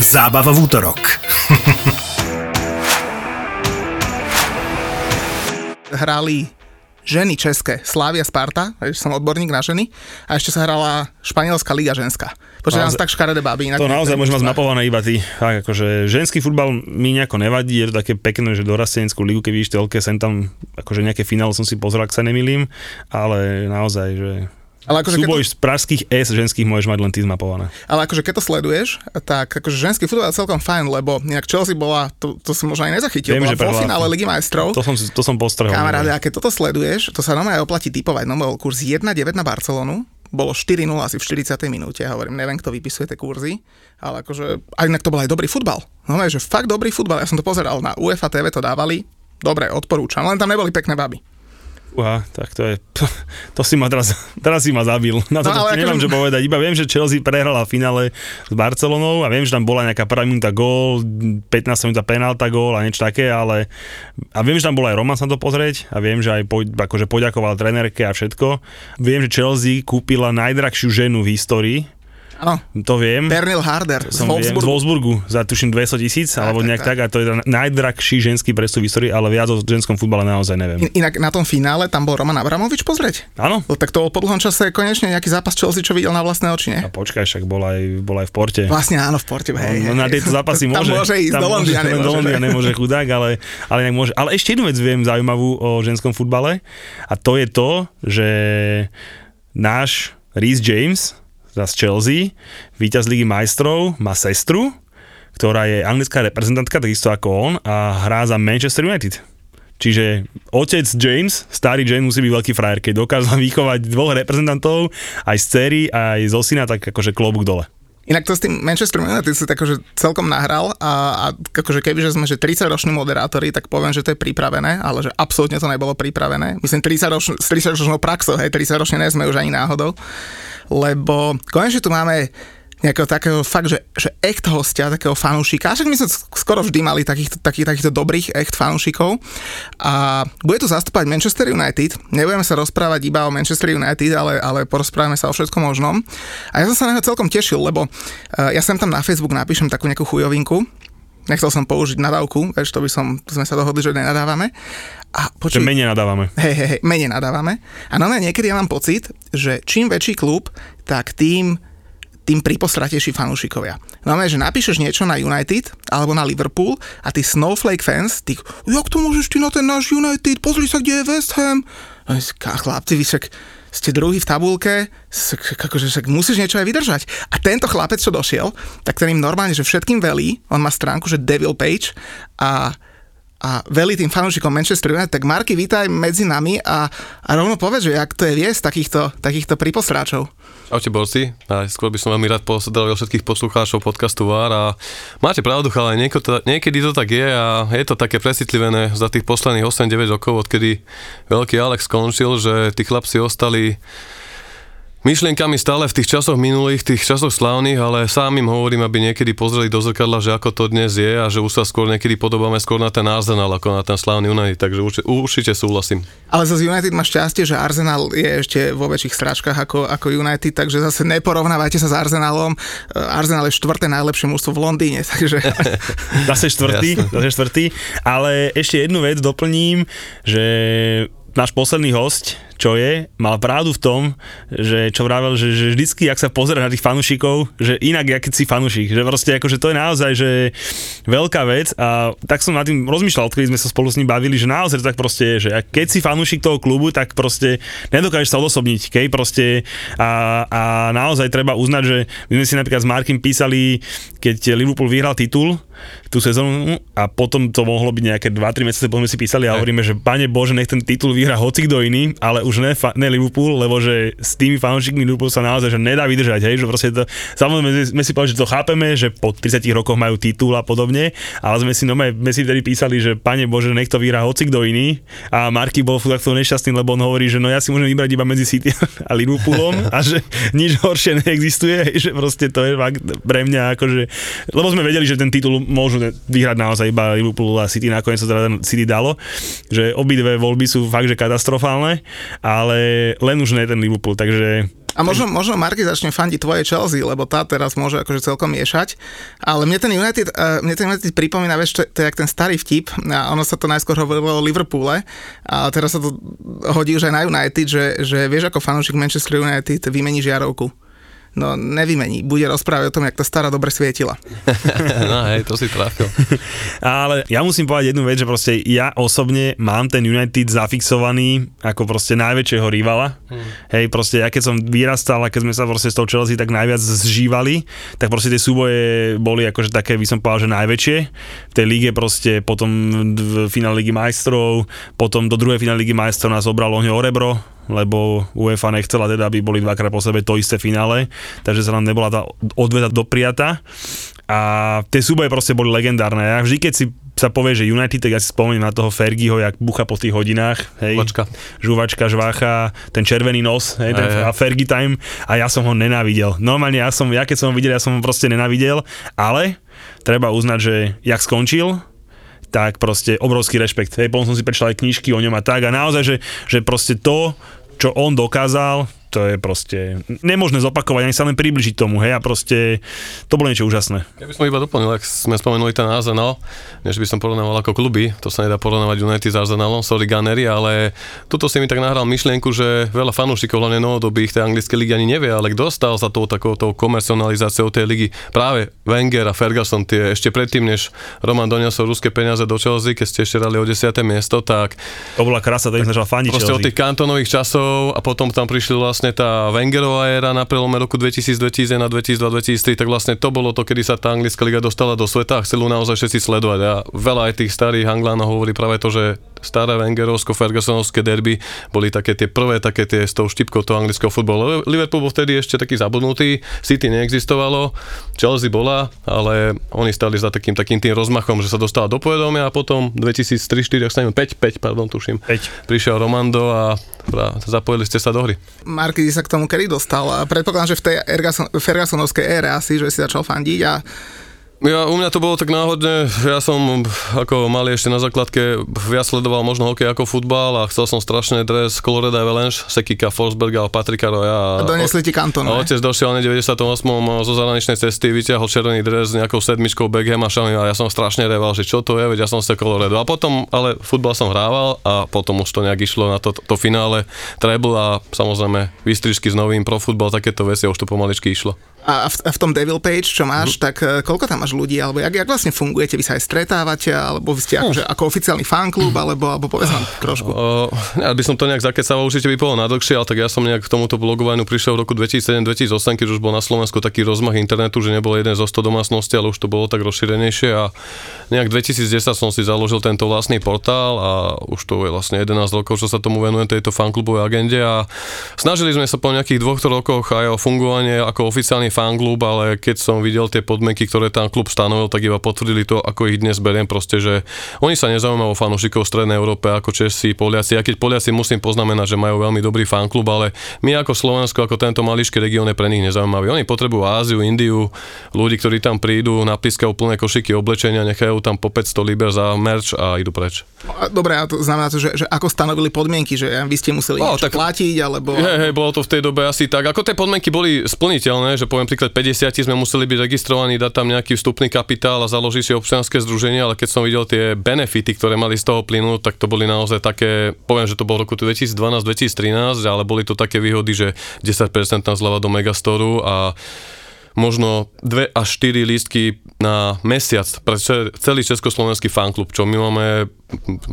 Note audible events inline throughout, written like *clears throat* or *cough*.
Zábava v útorok. hrali ženy české, Slávia Sparta, že som odborník na ženy, a ešte sa hrala Španielská liga ženská. Počkaj, nás tak škaredé baby. To naozaj môžem mať zmapované iba ty. Tak, akože ženský futbal mi nejako nevadí, je to také pekné, že dorasteneckú ligu, keď vidíš telke, sem tam, akože nejaké finále som si pozrel, ak sa nemýlim, ale naozaj, že ale akože Súboj to... z pražských S ženských môžeš mať len ty zmapované. Ale akože keď to sleduješ, tak akože ženský futbal je celkom fajn, lebo nejak Chelsea bola, to, to si možno aj nezachytil, Viem, bola vo finále Ligy majstrov. To som, to som postrehol. Kamaráde, a keď toto sleduješ, to sa normálne oplatí typovať. No bol kurz 1,9 na Barcelonu, bolo 4-0 asi v 40. minúte, ja hovorím, neviem, kto vypisuje tie kurzy, ale akože, aj inak to bol aj dobrý futbal. No že fakt dobrý futbal, ja som to pozeral na UEFA TV, to dávali, dobre, odporúčam, len tam neboli pekné baby. Uha, tak to je, to, *laughs* to si ma teraz, teraz si ma zabil. *laughs* Na to, no, to nemám, čo povedať. Iba viem, že Chelsea prehrala v finále s Barcelonou a viem, že tam bola nejaká prvá minúta gól, 15 minúta penálta gól a niečo také, ale a viem, že tam bol aj Roman sa to pozrieť a viem, že aj po, akože poďakoval trenerke a všetko. Viem, že Chelsea kúpila najdrahšiu ženu v histórii, Áno. To viem. Pernil Harder z Wolfsburgu. z Wolfsburgu za tuším 200 tisíc, alebo nejak tak, tak, a to je najdrahší ženský prestup v histórii, ale viac o ženskom futbale naozaj neviem. In, inak na tom finále tam bol Roman Abramovič pozrieť? Áno. No, tak to bol po dlhom čase konečne nejaký zápas Chelsea, čo videl na vlastné oči, nie? A počkaj, však bol aj, bol aj v Porte. Vlastne áno, v Porte. Hej, no, na tieto zápasy môže. tam môže ísť, tam do Londýna nemôže. Do Londýna nemôže chudák, ale, ale môže. Ale ešte jednu vec viem zaujímavú o ženskom futbale a to je to, že náš Reese James, z Chelsea, víťaz Ligy majstrov, má sestru, ktorá je anglická reprezentantka, takisto ako on, a hrá za Manchester United. Čiže otec James, starý James musí byť veľký frajer, keď dokázal vychovať dvoch reprezentantov, aj z cery, aj zo syna, tak akože klobúk dole. Inak to s tým Manchester United si tak akože celkom nahral a, a akože kebyže sme že 30 roční moderátori, tak poviem, že to je pripravené, ale že absolútne to nebolo pripravené. Myslím 30 ročn- s 30 ročnou praxou, hej, 30 ročne nie sme už ani náhodou lebo konečne tu máme nejakého takého fakt, že, že echt hostia, takého fanúšika. Však my sme skoro vždy mali takýchto, takých, takýchto dobrých echt fanúšikov. A bude tu zastúpať Manchester United. Nebudeme sa rozprávať iba o Manchester United, ale, ale porozprávame sa o všetkom možnom. A ja som sa na neho celkom tešil, lebo uh, ja sem tam na Facebook napíšem takú nejakú chujovinku, Nechcel som použiť nadávku, vieš, to by som, to sme sa dohodli, že nenadávame. A počuj, že menej nadávame. Hej, hej, hej, menej nadávame. A no niekedy ja mám pocit, že čím väčší klub, tak tým tým pripostratejší fanúšikovia. No že napíšeš niečo na United alebo na Liverpool a tí Snowflake fans, tí, jak to môžeš ty na ten náš United, pozri sa, kde je West Ham. A chlapci, vy však ste druhý v tabulke, akože však musíš niečo aj vydržať. A tento chlapec, čo došiel, tak ten im normálne, že všetkým velí, on má stránku, že Devil Page a a velí tým fanúšikom Manchester United, tak Marky, vítaj medzi nami a, a rovno povedz, že jak to je viesť takýchto, takýchto pripostráčov. Čaute borci, skôr by som veľmi rád pozdravil všetkých poslucháčov podcastu VAR a máte pravdu, ale niekedy to tak je a je to také presitlivené za tých posledných 8-9 rokov, odkedy veľký Alex skončil, že tí chlapci ostali myšlienkami stále v tých časoch minulých, tých časoch slávnych, ale sám im hovorím, aby niekedy pozreli do zrkadla, že ako to dnes je a že už sa skôr niekedy podobáme skôr na ten Arsenal ako na ten slávny United, takže určite, určite súhlasím. Ale zase United má šťastie, že Arsenal je ešte vo väčších stráčkach ako, ako United, takže zase neporovnávajte sa s Arsenalom. Arsenal je štvrté najlepšie mústvo v Londýne, *laughs* takže... *laughs* zase štvrtý, zase štvrtý, ale ešte jednu vec doplním, že náš posledný host, čo je, mal pravdu v tom, že čo vravel, že, že vždycky, ak sa pozera na tých fanúšikov, že inak, jak keď si fanúšik, že proste akože to je naozaj, že veľká vec a tak som nad tým rozmýšľal, odkedy sme sa spolu s ním bavili, že naozaj tak proste je, že keď si fanúšik toho klubu, tak proste nedokážeš sa odosobniť, kej, proste a, a naozaj treba uznať, že my sme si napríklad s Markim písali, keď Liverpool vyhral titul, tú sezónu a potom to mohlo byť nejaké 2-3 mesiace, potom si písali a hovoríme, že pane Bože, nech ten titul vyhra hoci kto iný, ale už ne, ne Liverpool, lebo že s tými fanúšikmi Liverpool sa naozaj že nedá vydržať, hej, že proste to, samozrejme sme si povedali, že to chápeme, že po 30 rokoch majú titul a podobne, ale sme si, no, sme si vtedy písali, že pane Bože, nech to vyhrá hoci kto iný a Marky bol takto nešťastný, lebo on hovorí, že no ja si môžem vybrať iba medzi City *laughs* a Liverpoolom a že nič horšie neexistuje, hej, že proste to je fakt pre mňa akože, lebo sme vedeli, že ten titul môžu vyhrať naozaj iba Liverpool a City, nakoniec sa teda City dalo, že obidve voľby sú fakt, že katastrofálne, ale len už nie ten Liverpool, takže a možno, možno Marky začne fandiť tvoje Chelsea, lebo tá teraz môže akože celkom miešať. Ale mne ten United, uh, mne ten United pripomína, vieš, to, to je jak ten starý vtip. A ono sa to najskôr hovorilo o Liverpoole. A teraz sa to hodí už aj na United, že, že vieš, ako fanúšik Manchester United vymení žiarovku no nevymení. Bude rozprávať o tom, jak tá stará dobre svietila. *laughs* no hej, to si trafil. *laughs* Ale ja musím povedať jednu vec, že proste ja osobne mám ten United zafixovaný ako proste najväčšieho rivala. Hmm. Hej, proste ja keď som vyrastal a keď sme sa proste s tou Chelsea tak najviac zžívali, tak proste tie súboje boli akože také, by som povedal, že najväčšie. V tej líge proste potom v finále Ligy majstrov, potom do druhej finále Ligy majstrov nás obralo ohňo o rebro, lebo UEFA nechcela teda, aby boli dvakrát po sebe to isté finále, takže sa nám nebola tá odveda dopriata. A tie súboje proste boli legendárne. Ja vždy, keď si sa povie, že United, tak ja si spomeniem na toho Fergieho, jak bucha po tých hodinách. Hej, Žuvačka. Žuvačka, žvácha, ten červený nos, hej, ten a Fergie time a ja som ho nenávidel. Normálne ja som, ja keď som ho videl, ja som ho proste nenávidel, ale treba uznať, že jak skončil, tak proste obrovský rešpekt. Hej, potom som si prečítal aj knižky o ňom a tak a naozaj, že, že proste to, čo on dokázal, to je proste nemožné zopakovať, ani sa len približiť tomu, hej, a proste to bolo niečo úžasné. Ja by som iba doplnil, ak sme spomenuli ten Arsenal, než by som porovnával ako kluby, to sa nedá porovnávať United s Arsenalom, sorry Gunnery, ale tuto si mi tak nahral myšlienku, že veľa fanúšikov, hlavne novodobých tej anglickej ligy ani nevie, ale kto stal za tou takou tou komercionalizáciou tej ligy? Práve Wenger a Ferguson, tie ešte predtým, než Roman doniesol ruské peniaze do Chelsea, keď ste ešte dali o 10. miesto, tak... To bola krása, to začal fandiť Proste od tých kantonových časov a potom tam prišli vlastne vlastne tá Wengerová éra na prelome roku 2000, 2001, 2002, 2003, tak vlastne to bolo to, kedy sa tá anglická liga dostala do sveta a chceli naozaj všetci sledovať. A veľa aj tých starých Anglánov hovorí práve to, že staré Wengerovsko-Fergusonovské derby boli také tie prvé, také tie s tou štipkou toho anglického futbalu. Liverpool bol vtedy ešte taký zabudnutý, City neexistovalo, Chelsea bola, ale oni stali za takým, takým tým rozmachom, že sa dostala do povedomia a potom 2003 4 5, 5, pardon, tuším, 5. prišiel Romando a zapojili ste sa do hry. Marky sa k tomu kedy dostal predpokladám, že v tej Fergusonovskej ére asi, že si začal fandiť a ja, u mňa to bolo tak náhodne, ja som ako malý ešte na základke viac sledoval možno hokej ako futbal a chcel som strašne dres Colorado Avalanche, Sekika, Forsberga a Patrika Roya. A donesli ti kanton, A otec došiel v 98. zo zahraničnej cesty, vyťahol červený dres s nejakou sedmičkou Beckham a šami a ja som strašne reval, že čo to je, veď ja som sa Colorado. A potom, ale futbal som hrával a potom už to nejak išlo na to, to finále treble a samozrejme výstrižky s novým pro futbal, takéto veci už to pomaličky išlo. A v, v tom Devil Page, čo máš, mm. tak uh, koľko tam máš ľudí, alebo jak, jak vlastne fungujete? Vy sa aj stretávate, alebo vy ste uh. akože, ako oficiálny fanklub, alebo, alebo povedz nám trošku. Uh, ja by som to nejak zakecával, určite by bolo nadlhšie, ale tak ja som nejak k tomuto blogovaniu prišiel v roku 2007-2008, keď už bol na Slovensku taký rozmach internetu, že nebol jeden zo 100 domácností, ale už to bolo tak rozšírenejšie a nejak 2010 som si založil tento vlastný portál a už to je vlastne 11 rokov, čo sa tomu venujem tejto fanklubovej agende a snažili sme sa po nejakých dvoch rokoch aj o fungovanie ako oficiálny fanklub, ale keď som videl tie podmienky, ktoré tam klub stanovil, tak iba potvrdili to, ako ich dnes beriem, proste, že oni sa nezaujímajú o fanúšikov v Strednej Európe ako Česi, Poliaci. A keď Poliaci musím poznamenať, že majú veľmi dobrý fanklub, ale my ako Slovensko, ako tento maličký región je pre nich nezaujímavý. Oni potrebujú Áziu, Indiu, ľudí, ktorí tam prídu, napískajú plné košiky oblečenia, nechajú tam po 500 liber za merch a idú preč. Dobre, a to znamená to, že, že ako stanovili podmienky, že vy ste museli oh, tak, platiť, alebo... Hej, hej, bolo to v tej dobe asi tak. Ako tie podmienky boli splniteľné, že poviem príklad 50 sme museli byť registrovaní, dať tam nejaký vstupný kapitál a založiť si občianske združenie, ale keď som videl tie benefity, ktoré mali z toho plynúť, tak to boli naozaj také, poviem, že to bolo roku 2012-2013, ale boli to také výhody, že 10% zľava do Megastoru a možno 2 až 4 lístky na mesiac pre celý československý fanklub, čo my máme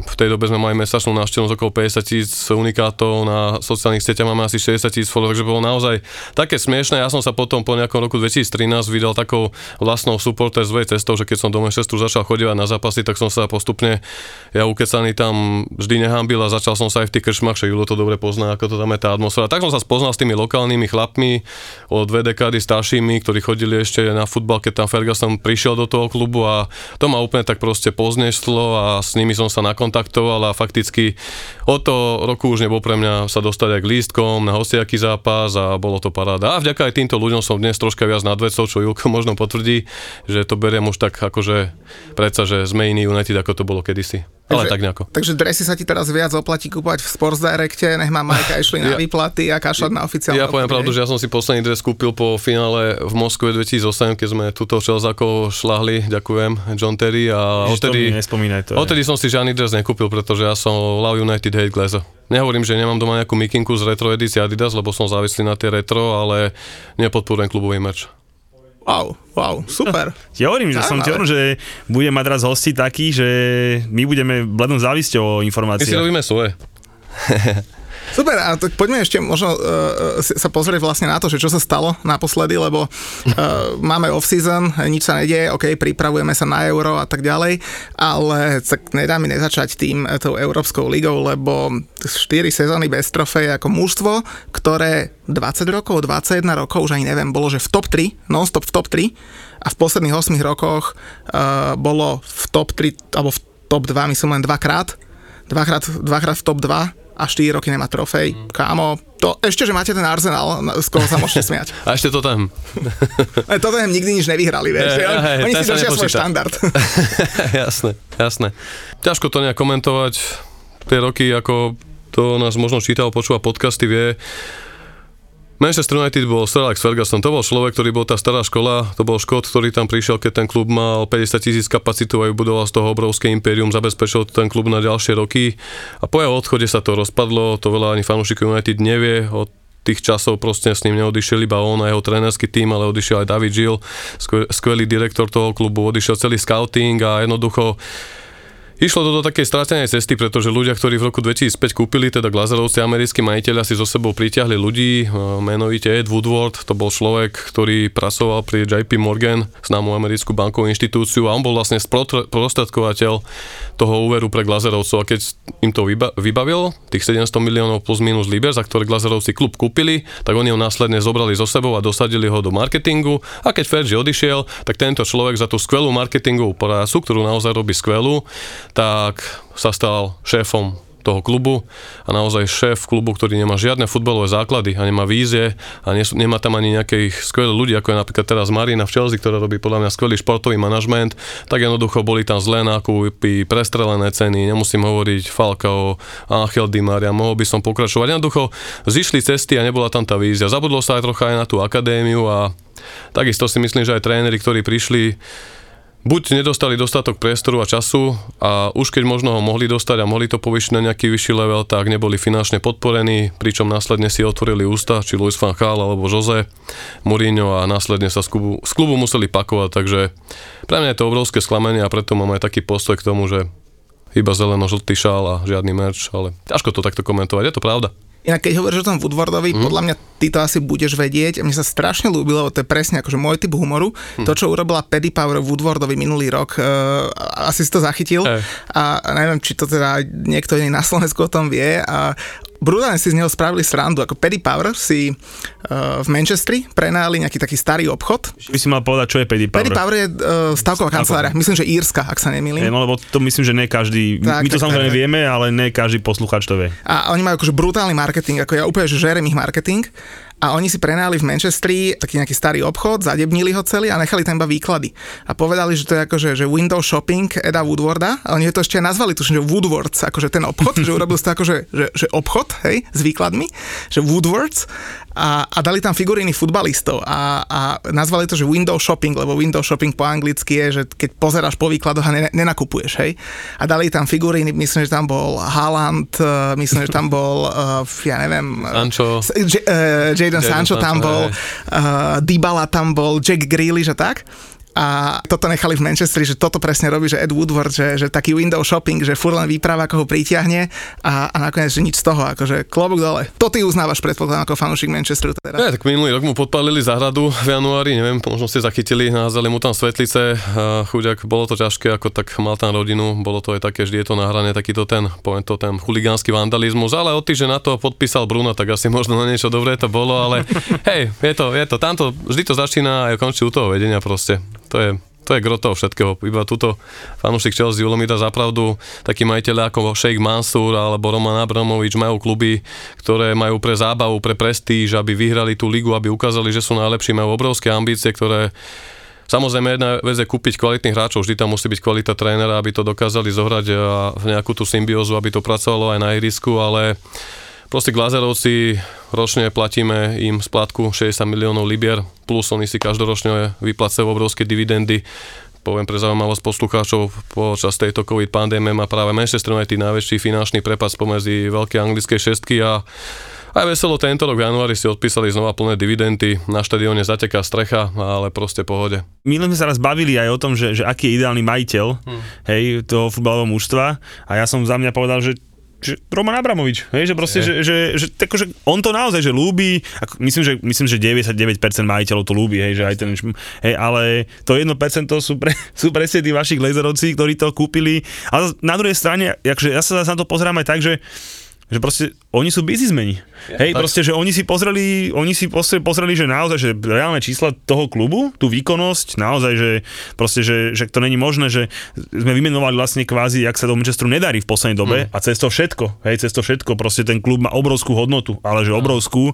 v tej dobe sme mali mesačnú návštevnosť okolo 50 tisíc unikátov, na sociálnych sieťach máme asi 60 tisíc follow, takže bolo naozaj také smiešné. Ja som sa potom po nejakom roku 2013 vydal takou vlastnou supporter svojej cestou, že keď som do Manchesteru začal chodívať na zápasy, tak som sa postupne ja ukecaný tam vždy nehambil a začal som sa aj v tých kršmach, že Julo to dobre pozná, ako to tam je tá atmosféra. Tak som sa spoznal s tými lokálnymi chlapmi od dve dekády staršími, ktorí chodili ešte na futbal, keď tam Ferguson prišiel do toho klubu a to ma úplne tak proste pozneslo a s nimi som sa nakontaktoval a fakticky od toho roku už nebol pre mňa sa dostať aj k lístkom na hociaký zápas a bolo to paráda. A vďaka aj týmto ľuďom som dnes troška viac nad vecou, čo Julko možno potvrdí, že to beriem už tak akože predsa, že sme iný United, ako to bolo kedysi. Ale takže, tak nejako. Takže dresy sa ti teraz viac oplatí kúpovať v Sports Directe, nech má Majka *laughs* išli na ja, výplaty a kašľať na oficiálne. Ja poviem pravdu, že ja som si posledný dres kúpil po finále v Moskve 2008, keď sme túto Čelzákov šlahli, ďakujem, John Terry a odtedy, to, odtedy som si žiadny dres nekúpil, pretože ja som Love United Hate Glazer. Nehovorím, že nemám doma nejakú mikinku z retro edície Adidas, lebo som závislý na tie retro, ale nepodporujem klubový meč. Wow, wow, super. *laughs* Ja hovorím, že som ti hovoril, že budem mať raz hosti taký, že my budeme blednúť závisťou o informáciách. My si robíme svoje. *laughs* Super, a tak poďme ešte možno uh, sa pozrieť vlastne na to, že čo sa stalo naposledy, lebo uh, máme off-season, nič sa nedieje, ok, pripravujeme sa na euro a tak ďalej, ale tak nedá mi nezačať tým, tou Európskou ligou, lebo 4 sezóny bez trofeje ako mužstvo, ktoré 20 rokov, 21 rokov, už ani neviem, bolo, že v top 3, non-stop v top 3 a v posledných 8 rokoch uh, bolo v top 3, alebo v top 2, myslím len dvakrát, dvakrát, dvakrát v top 2 a 4 roky nemá trofej. Mm. Kámo, to, ešte, že máte ten Arsenal, z koho sa môžete smiať. A ešte to tam. *laughs* to tam nikdy nič nevyhrali, vieš. Ja, ja, Oni si držia svoj štandard. *laughs* jasné, jasné. Ťažko to nejak komentovať. Tie roky, ako to nás možno čítal, počúva podcasty, vie, Manchester United bol Sir Alex Ferguson, to bol človek, ktorý bol tá stará škola, to bol Škót, ktorý tam prišiel, keď ten klub mal 50 tisíc kapacitu a budoval z toho obrovské impérium, zabezpečil ten klub na ďalšie roky. A po jeho odchode sa to rozpadlo, to veľa ani fanúšikov United nevie, od tých časov proste s ním neodišiel iba on a jeho trénerský tým, ale odišiel aj David Gill, skvelý direktor toho klubu, odišiel celý scouting a jednoducho Išlo to do takej stratenej cesty, pretože ľudia, ktorí v roku 2005 kúpili, teda Glazerovci, americkí majiteľia si so sebou pritiahli ľudí, e, menovite Ed Woodward, to bol človek, ktorý pracoval pri JP Morgan, známu americkú bankovú inštitúciu a on bol vlastne sprostredkovateľ toho úveru pre Glazerovcov. A keď im to vybavil, tých 700 miliónov plus minus liber, za ktoré Glazerovci klub kúpili, tak oni ho následne zobrali zo sebou a dosadili ho do marketingu. A keď Fergie odišiel, tak tento človek za tú skvelú marketingovú prácu, ktorú naozaj robí skvelú, tak sa stal šéfom toho klubu a naozaj šéf klubu, ktorý nemá žiadne futbalové základy a nemá vízie a nie, nemá tam ani nejakých skvelých ľudí, ako je napríklad teraz Marina v Chelsea, ktorá robí podľa mňa skvelý športový manažment, tak jednoducho boli tam zlé nákupy, prestrelené ceny, nemusím hovoriť Falcao, Angel Di Maria, mohol by som pokračovať. Jednoducho zišli cesty a nebola tam tá vízia. Zabudlo sa aj trocha aj na tú akadémiu a takisto si myslím, že aj tréneri, ktorí prišli, buď nedostali dostatok priestoru a času a už keď možno ho mohli dostať a mohli to povyšiť na nejaký vyšší level, tak neboli finančne podporení, pričom následne si otvorili ústa, či Luis van Gaal alebo Jose Mourinho a následne sa z klubu, z klubu museli pakovať, takže pre mňa je to obrovské sklamenie a preto mám aj taký postoj k tomu, že iba zeleno-žltý šál a žiadny merch, ale ťažko to takto komentovať, je to pravda. Inak keď hovoríš o tom Woodwardovi, mm. podľa mňa ty to asi budeš vedieť. A mne sa strašne ľúbilo, to je presne akože môj typ humoru. Mm. To, čo urobila Paddy Power Woodwardovi minulý rok, uh, asi si to zachytil. Hey. A neviem, či to teda niekto iný na Slovensku o tom vie. A brutálne si z neho spravili srandu. Ako Paddy Power si uh, v Manchestri prenajali nejaký taký starý obchod. By si mal povedať, čo je Paddy Power. Paddy Power je uh, stavková kancelária. Myslím, že Írska, ak sa nemýlim. Je, no lebo to myslím, že ne každý, tak, my to tak, samozrejme tak, vieme, ale ne každý posluchač to vie. A oni majú akože brutálny marketing, ako ja úplne, že žerem ich marketing a oni si prenajali v Manchestri taký nejaký starý obchod, zadebnili ho celý a nechali tam iba výklady. A povedali, že to je akože že window shopping Eda Woodwarda a oni to ešte nazvali, tuším, že Woodwards, akože ten obchod, že urobil to akože že, že obchod, hej, s výkladmi, že Woodwards a, a dali tam figuríny futbalistov a, a nazvali to, že window shopping, lebo window shopping po anglicky je, že keď pozeráš po výkladoch a ne, nenakupuješ, hej. A dali tam figuríny, myslím, že tam bol Haaland, e, myslím, že tam *laughs* bol, uh, ja neviem... Sancho. J- uh, Jadon Sancho tam bol, uh, Dybala tam bol, Jack Grealish a tak a toto nechali v Manchesteri, že toto presne robí, že Ed Woodward, že, že taký window shopping, že fur len výprava, ako ho pritiahne a, a nakoniec, že nič z toho, akože klobúk dole. To ty uznávaš predpokladám ako fanúšik Manchesteru teda. Ja, tak minulý rok mu podpalili záhradu v januári, neviem, možno ste zachytili, naházali mu tam svetlice, chuďak, bolo to ťažké, ako tak mal tam rodinu, bolo to aj také, vždy je to nahrané, takýto ten, poviem to, ten chuligánsky vandalizmus, ale od týždeň na to podpísal Bruno, tak asi možno na niečo dobré to bolo, ale *laughs* hej, je to, je to, tamto, vždy to začína a končí u toho vedenia proste to je, to je gro toho všetkého. Iba túto fanúšik Chelsea mi dá zapravdu, takí majiteľe ako Sheikh Mansur alebo Roman Abramovič majú kluby, ktoré majú pre zábavu, pre prestíž, aby vyhrali tú ligu, aby ukázali, že sú najlepší, majú obrovské ambície, ktoré Samozrejme, jedna vec je kúpiť kvalitných hráčov, vždy tam musí byť kvalita trénera, aby to dokázali zohrať a nejakú tú symbiózu, aby to pracovalo aj na ihrisku, ale Proste Glazerovci ročne platíme im splátku 60 miliónov libier, plus oni si každoročne vyplacajú obrovské dividendy. Poviem pre zaujímavosť poslucháčov, počas tejto COVID pandémie má práve Manchester United najväčší finančný prepas pomedzi veľké anglické šestky a aj veselo tento rok v januári si odpísali znova plné dividendy, na štadióne zateká strecha, ale proste pohode. My sme sa raz bavili aj o tom, že, že aký je ideálny majiteľ hmm. hej, toho futbalového mužstva a ja som za mňa povedal, že že Roman Abramovič, hej, že proste, že, že, že, že že on to naozaj, že ľúbi, ako, myslím, že, myslím, že 99% majiteľov to ľúbi, hej, že aj ten, hej, ale to 1% sú, pre, *laughs* sú presne tí vaši glazerovci, ktorí to kúpili, ale na druhej strane, akože ja sa na to pozerám aj tak, že že proste oni sú biznismeni. Ja, Hej, tak. proste, že oni si pozreli, oni si pozreli, že naozaj, že reálne čísla toho klubu, tú výkonnosť, naozaj, že proste, že, že to není možné, že sme vymenovali vlastne kvázi, jak sa do Manchesteru nedarí v poslednej dobe mm. a cez to všetko, hej, cez to všetko, proste ten klub má obrovskú hodnotu, ale že hm. obrovskú,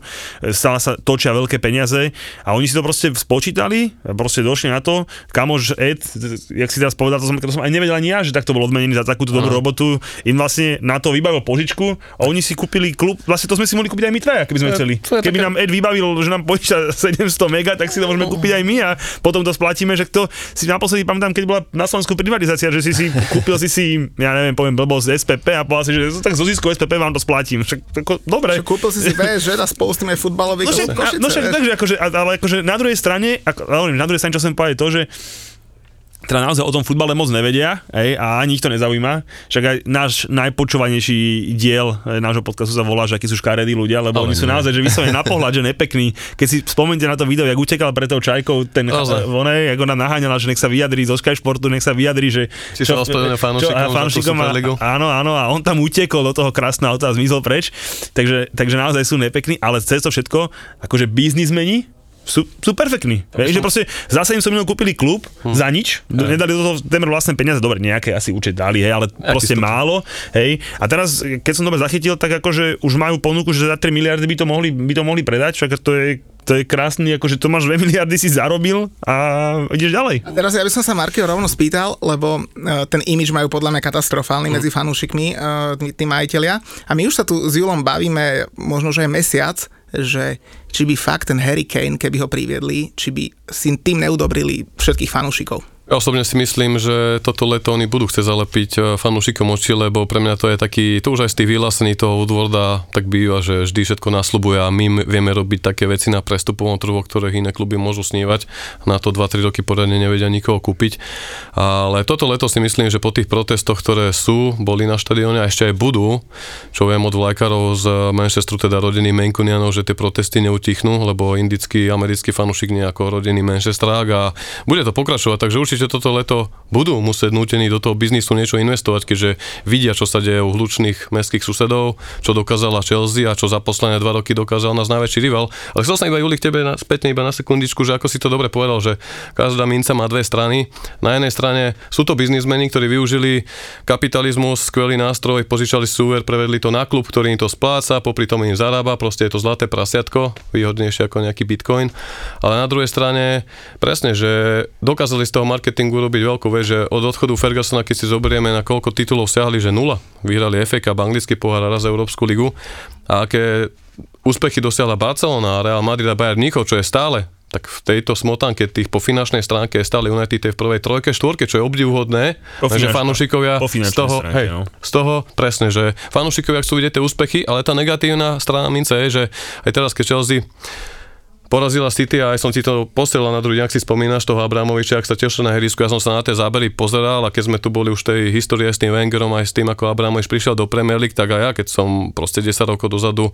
stále sa točia veľké peniaze a oni si to proste spočítali proste došli na to, kamož Ed, jak si teraz povedal, to som, to som aj nevedel ani ja, že takto bol odmenený za takúto dobrú robotu, im vlastne na to vybavil požičku a oni si kúpili klub, vlastne to sme si mohli kúpiť aj my traja, keby sme chceli. Keby také... nám Ed vybavil, že nám požiča *laughs* 700 mega, tak si to môžeme kúpiť aj my a potom to splatíme, že to si naposledy pamätám, keď bola na Slovensku privatizácia, že si si *laughs* kúpil si si, ja neviem, poviem blbosť SPP a povedal si, že tak zo zisku SPP vám to splatím. Však, ako, dobre. Čo, kúpil si si *laughs* že a spolu s tým aj futbalový no, však, no však takže akože, ale akože na druhej strane, ako, na druhej strane, čo som povedal, to, že teda naozaj o tom futbale moc nevedia ej, a ani ich to nezaujíma. Však aj náš najpočúvanejší diel e, nášho podcastu sa volá, že akí sú škaredí ľudia, lebo Ale oni nie. sú naozaj, že vyslovene na pohľad, že nepekní. Keď si spomente na to video, jak utekal pre tou čajkou, ten one, jak ona naháňala, že nech sa vyjadrí zo Sky Sportu, nech sa vyjadrí, že... Či čo, fanúšikom, fanúšikom a, áno, áno, a on tam utekol do toho krásneho auta a zmizol preč. Takže, takže naozaj sú nepekní, ale cez to všetko, akože biznismeni, sú, sú perfektní. Vieš, že proste zase im som minul kúpili klub hm. za nič, hej. nedali do toho témer vlastné peniaze, dobre, nejaké asi účet dali, hej, ale ja, proste málo, hej. A teraz, keď som dobre zachytil, tak akože už majú ponuku, že za 3 miliardy by to mohli, by to mohli predať, však to je to je krásny, akože to máš 2 miliardy si zarobil a ideš ďalej. A teraz ja by som sa Markio rovno spýtal, lebo uh, ten imič majú podľa mňa katastrofálny mm. medzi fanúšikmi, uh, tí majiteľia. A my už sa tu s Julom bavíme možno, že je mesiac, že či by fakt ten Harry Kane, keby ho priviedli, či by si tým neudobrili všetkých fanúšikov. Ja osobne si myslím, že toto leto oni budú chcieť zalepiť eh, fanúšikom oči, lebo pre mňa to je taký, to už aj z tých vyhlásení toho Woodwarda tak býva, že vždy všetko nasľubuje a my vieme robiť také veci na prestupovom trhu, o ktorých iné kluby môžu snívať. Na to 2-3 roky poriadne nevedia nikoho kúpiť. Ale toto leto si myslím, že po tých protestoch, ktoré sú, boli na štadióne a ešte aj budú, čo viem od vlajkarov z Manchesteru, teda rodiny Mancunianov, že tie protesty neutichnú, lebo indický, americký fanúšik nejako rodený Manchesterák a bude to pokračovať, takže určite určite toto leto budú musieť nútení do toho biznisu niečo investovať, keďže vidia, čo sa deje u hlučných mestských susedov, čo dokázala Chelsea a čo za posledné dva roky dokázal nás najväčší rival. Ale chcel som iba Juli k tebe na, spätne iba na sekundičku, že ako si to dobre povedal, že každá minca má dve strany. Na jednej strane sú to biznismeni, ktorí využili kapitalizmus, skvelý nástroj, požičali si úver, prevedli to na klub, ktorý im to spláca, popri tom im zarába, proste je to zlaté prasiatko, výhodnejšie ako nejaký bitcoin. Ale na druhej strane, presne, že dokázali z toho marketingu robiť veľkú vec, že od odchodu Fergusona, keď si zoberieme na koľko titulov stiahli, že nula. Vyhrali FA Cup, anglický pohár a raz Európsku ligu. A aké úspechy dosiahla Barcelona, Real Madrid a Bayern Mníchov, čo je stále tak v tejto smotanke tých po finančnej stránke je stále United je v prvej trojke, štvorke, čo je obdivuhodné, Po že fanúšikovia z toho, stránke, hej, no. z toho presne, že fanúšikovia chcú vidieť tie úspechy, ale tá negatívna strana mince je, že aj teraz, keď Chelsea porazila City a aj som ti to posielal na druhý ak si spomínaš toho Abramoviča, ak sa tešil na herisku, ja som sa na tie zábery pozeral a keď sme tu boli už tej histórie s tým Wengerom aj s tým, ako Abramovič prišiel do Premier League, tak aj ja, keď som proste 10 rokov dozadu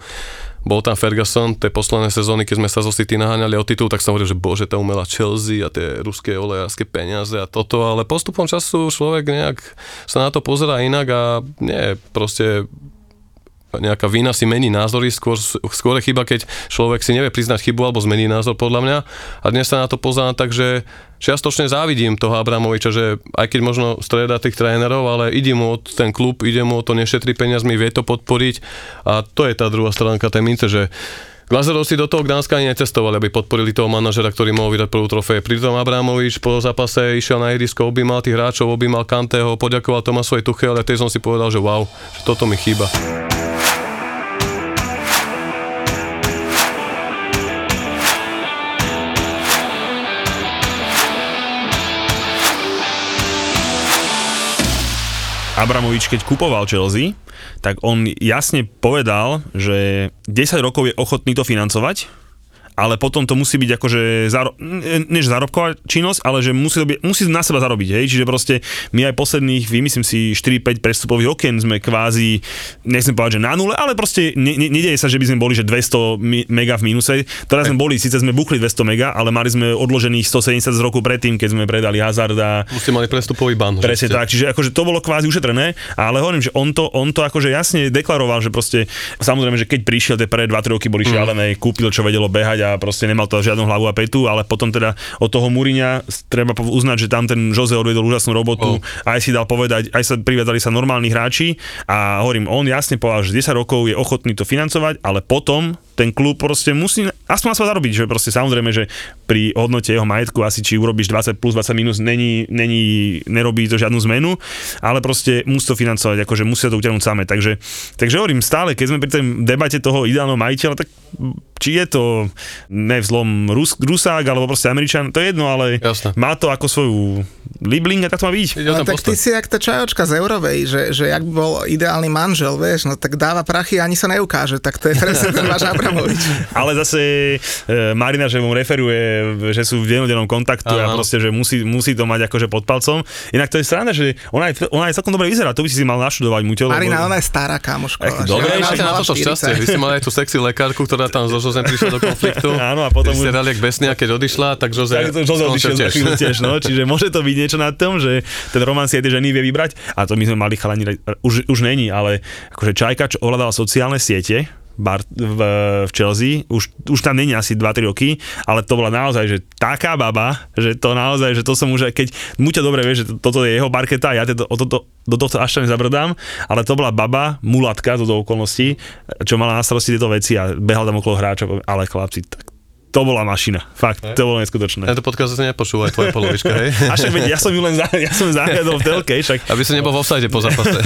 bol tam Ferguson, tie posledné sezóny, keď sme sa zo City naháňali o titul, tak som hovoril, že bože, tá umelá Chelsea a tie ruské olejárske peniaze a toto, ale postupom času človek nejak sa na to pozerá inak a nie, proste nejaká vina si mení názory, skôr, skôr je chyba, keď človek si nevie priznať chybu alebo zmení názor podľa mňa. A dnes sa na to pozerám tak, že čiastočne závidím toho Abramoviča, že aj keď možno strieda tých trénerov, ale ide mu o ten klub, ide mu o to, nešetri peniazmi, vie to podporiť a to je tá druhá stránka tej mince, že Glazerovci do toho Gdanska ani necestovali, aby podporili toho manažera, ktorý mohol vydať prvú trofej. Pritom Abramovič po zápase išiel na ihrisko, objímal tých hráčov, objímal Kanteho, poďakoval Tomasovi Tuchel a tej som si povedal, že wow, že toto mi chýba. Abramovič, keď kupoval Chelsea, tak on jasne povedal, že 10 rokov je ochotný to financovať, ale potom to musí byť akože, záro, než zárobková činnosť, ale že musí, to byť, musí na seba zarobiť, hej? čiže proste my aj posledných, vymyslím si, 4-5 prestupových okien sme kvázi, nechcem povedať, že na nule, ale proste ne, ne, nedieje sa, že by sme boli, že 200 mi- mega v mínuse. Teraz sme boli, síce sme buchli 200 mega, ale mali sme odložených 170 z roku predtým, keď sme predali Hazarda, Už ste mali prestupový ban. Presne ste- tak, čiže akože to bolo kvázi ušetrené, ale hovorím, že on to, on to akože jasne deklaroval, že proste, samozrejme, že keď prišiel tie prvé 2-3 roky boli Mm. šialené, kúpil, čo vedelo behať a proste nemal to žiadnu hlavu a petu, ale potom teda od toho Muriňa treba uznať, že tam ten Jose odvedol úžasnú robotu, Oh. aj si dal povedať, aj sa priviazali sa normálni hráči a hovorím, on jasne povedal, že 10 rokov je ochotný to financovať, ale potom ten klub proste musí aspoň seba zarobiť, že proste samozrejme, že pri hodnote jeho majetku asi či urobíš 20 plus 20 minus, není, není, nerobí to žiadnu zmenu, ale proste musí to financovať, akože musia to utiahnuť samé. Takže, takže hovorím stále, keď sme pri tej debate toho ideálneho majiteľa, tak či je to nevzlom Rus, Rusák alebo proste Američan, to je jedno, ale Jasné. má to ako svoju libling a tak to má byť. Ale tak ty postoj. si jak tá čajočka z Eurovej, že, že jak by bol ideálny manžel, vieš, no tak dáva prachy a ani sa neukáže, tak to je presne ten váš Abramovič. *laughs* Ale zase e, Marina, že mu referuje, že sú v dennodennom kontaktu a Áno. proste, že musí, musí to mať akože pod palcom. Inak to je sranda, že ona aj, ona aj celkom dobre vyzerá, to by si si mal naštudovať Muťo. Marina, ona je stará kamoško. Ech, že dobre, už na toto 40. šťastie. Vy ste mali aj tú sexy lekárku, ktorá tam so Josem prišla do konfliktu. *laughs* Áno, a potom Vy ste hrali jak besnia, keď odišla, tak Jose, Tak to Jose odišiel chvíľu tiež, no, čiže môže to byť niečo na tom, že ten román si aj tie ženy vie vybrať a to my sme mali chalani, už, už není, ale akože Čajka, čo ovládala sociálne siete, bar, v, v Chelsea, už, už tam není asi 2-3 roky, ale to bola naozaj, že taká baba, že to naozaj, že to som už, keď Muťa dobre vie, že to, toto je jeho barketa, ja to, o toto, do tohto až tak nezabrdám, ale to bola baba, mulatka, to do okolností, čo mala na starosti tieto veci a behal tam okolo hráča, ale chlapci, tak to bola mašina, fakt, to bolo neskutočné. Tento podcast zase nepočúva, aj tvoja polovička, hej? *laughs* A však ja som ju len za, ja som zahľadol v telke, však Aby si nebol v offside po zápase.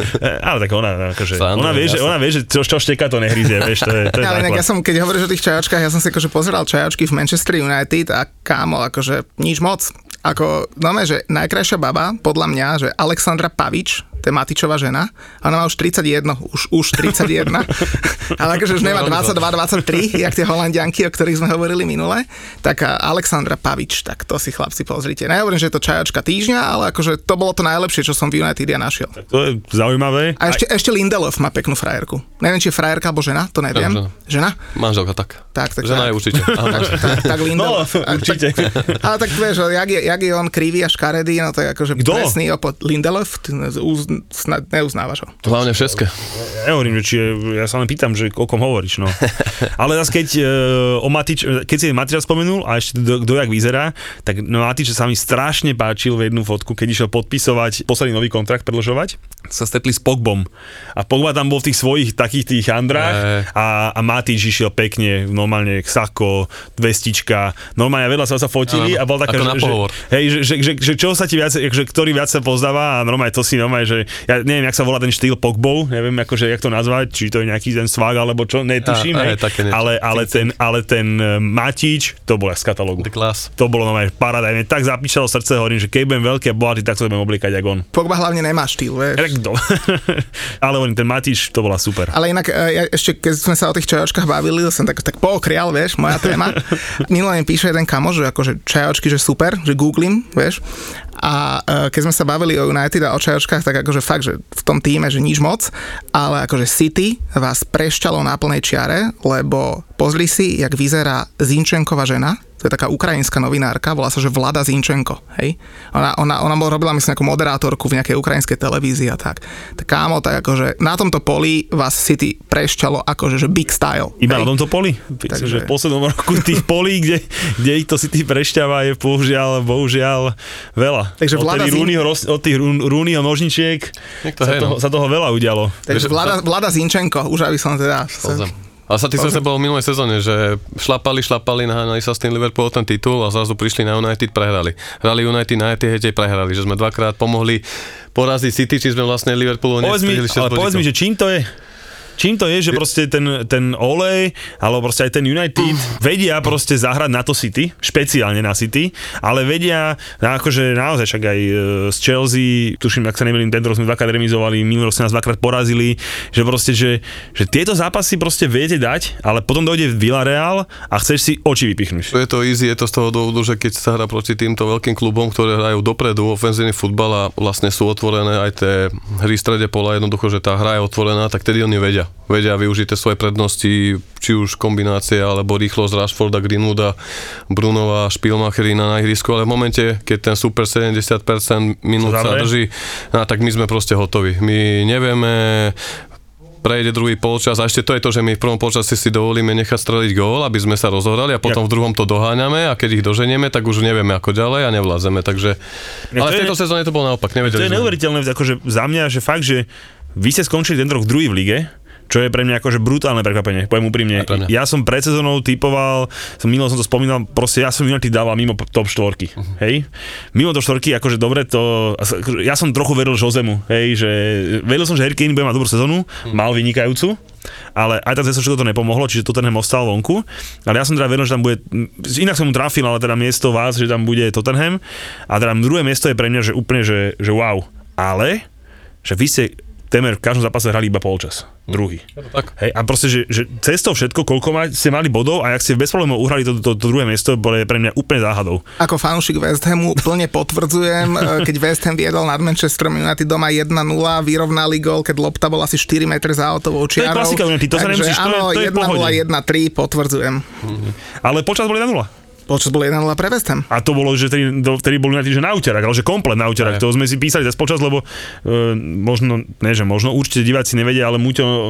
*laughs* ale tak ona, akože, Srandujem, ona vie, že, jasné. ona vie, že čo, čo šteka, to nehryzie, vieš, to je, to je Ale ja som, keď hovoríš o tých čajočkách, ja som si akože pozeral čajočky v Manchester United a kámo, akože nič moc. Ako, no že najkrajšia baba, podľa mňa, že Alexandra Pavič, to je Matičová žena, a ona má už 31, už, už 31, *laughs* ale akože už nemá 22, 23, jak tie holandianky, o ktorých sme hovorili minule, tak Alexandra Pavič, tak to si chlapci pozrite. Nehovorím, že je to čajočka týždňa, ale akože to bolo to najlepšie, čo som v United ja našiel. To je zaujímavé. A ešte, ešte Lindelof má peknú frajerku. Neviem, či je frajerka alebo žena, to neviem. Žena. Žena? Manželka, tak. Tak, tak, Žena tak. je určite. *laughs* Tak, tak No, Lindelof. A- určite. Tak, *laughs* ale tak vieš, jak je, jak je on krivý a škaredý, no to je akože Kto? presný opod Lindelof, úz- snad neuznávaš ho. Hlavne všetké. Ja nehovorím, že či je, ja sa len pýtam, že o kom hovoríš, no. *laughs* Ale zase keď, uh, o Matič, keď si Matiča spomenul a ešte kto jak vyzerá, tak no Matič sa mi strašne páčil v jednu fotku, keď išiel podpisovať posledný nový kontrakt predlžovať, sa stretli s Pogbom. A Pogba tam bol v tých svojich takých tých andrách Hey. a, a Matič išiel pekne, normálne sako, vestička, normálne vedľa sa sa fotili a bol taká, že, hej, že, že, že, že, čo sa ti viac, že ktorý viac sa pozdáva a normálne to si normálne, že ja neviem, jak sa volá ten štýl Pogbou, neviem akože, jak to nazvať, či to je nejaký ten svag alebo čo, netuším, A- hej, také ale, ale, ten, ale ten eh, Matič, to bol z katalógu. The class. To bolo normálne paráda, mne tak zapíšalo srdce, hovorím, že keď budem veľký a bohatý, tak sa budem obliekať jak on. Pogba hlavne nemá štýl, vieš. To? *laughs* ale hovorím, ten Matič, to bola super. Ale inak, e, ja ešte keď sme sa o tých čajočkách bavili, som tak, tak pookrial, vieš, moja téma. *laughs* Minulé mi píše jeden kamoš, že akože čajočky, že super, že googlim, vieš. A e, keď sme sa bavili o United a o čajočkách, tak akože fakt, že v tom týme, že nič moc, ale akože City vás prešťalo na plnej čiare, lebo pozri si, jak vyzerá Zinčenková žena, to je taká ukrajinská novinárka, volá sa, že Vlada Zinčenko, hej. Ona, ona, ona robila, myslím, nejakú moderátorku v nejakej ukrajinskej televízii a tak. Tak kámo, tak akože na tomto poli vás City prešťalo akože, že big style. Iba hej. na tomto poli? Takže... Že v poslednom roku tých polí, kde, kde ich to si tých prešťava, je bohužiaľ, bohužiaľ veľa. Takže od, vláda tedy Zin- Rúniho, roz- od tých Rún- Rúniho nožničiek sa, hej, toho, no. sa toho veľa udialo. Takže Vieš, Vlada, Vlada Zinčenko, už aby som teda... Pozem. A sa ty sa bol v minulej sezóne, že šlapali, šlapali, naháňali sa s tým Liverpool ten titul a zrazu prišli na United, prehrali. Hrali United na Etihade, prehrali, že sme dvakrát pomohli poraziť City, či sme vlastne Liverpoolu Povedz mi, ale povedz mi, že čím to je? Čím to je, že proste ten, ten Olej, alebo proste aj ten United *clears throat* vedia proste zahrať na to City, špeciálne na City, ale vedia, akože naozaj však aj e, z Chelsea, tuším, ak sa nemýlim, tento rok sme dvakrát remizovali, minulý rok ste nás dvakrát porazili, že proste, že, že tieto zápasy proste viete dať, ale potom dojde Villarreal a chceš si oči vypichnúť. To je to easy, je to z toho dôvodu, že keď sa hrá proti týmto veľkým klubom, ktoré hrajú dopredu ofenzívny futbal a vlastne sú otvorené aj tie hry v strede pola, jednoducho, že tá hra je otvorená, tak tedy oni vedia. Vedia využiť tie svoje prednosti, či už kombinácie, alebo rýchlosť Rashforda, Greenwooda, Brunova, Špilmacherina na ihrisku, ale v momente, keď ten super 70% minút sa drží, no, tak my sme proste hotoví. My nevieme prejde druhý polčas a ešte to je to, že my v prvom polčase si dovolíme nechať streliť gól, aby sme sa rozohrali a potom Jak- v druhom to doháňame a keď ich doženieme, tak už nevieme ako ďalej a nevládzeme, takže... Ja, ale to v je- tejto sezóne to bolo naopak, To nevedeli je sme. neuveriteľné, akože za mňa, že fakt, že vy ste skončili ten rok druhý v lige, čo je pre mňa akože brutálne prekvapenie, poviem úprimne. Ja som pred sezónou typoval, som minul som to spomínal, proste ja som United dával mimo top štvorky, Mhm. hej. Mimo top štvorky, akože dobre to, ja som trochu veril Josemu, hej, že veril som, že Harry Kane bude mať dobrú sezónu, Mhm. mal vynikajúcu, ale aj tak zase všetko to nepomohlo, čiže to ten ostal vonku. Ale ja som teda veril, že tam bude, inak som mu trafil, ale teda miesto vás, že tam bude Tottenham. A teda druhé miesto je pre mňa, že úplne, že, že wow. Ale, že vy ste temer v každom zápase hrali iba polčas. Druhý. Tak. Hej, a proste, že, že cez to všetko, koľko ma, ste mali bodov a ak ste bez problémov uhrali to, to, to, druhé miesto, bolo pre mňa úplne záhadou. Ako fanúšik West Hamu plne potvrdzujem, *laughs* e, keď West Ham viedol nad Manchester United doma 1-0, vyrovnali gol, keď lopta bola asi 4 metre za autovou je čiarou. klasika United, to sa nemusíš- to je- áno, to je v pohode. 1-0, 1-3, potvrdzujem. Ale počas boli 1-0. Počas bol 1-0 pre West Ham. A to bolo, že vtedy, do- vtedy bol United, že na úterak, ale že komplet na úterak. To sme si písali cez počas, lebo e, možno, ne, že možno, určite diváci nevedia, ale Muťo e,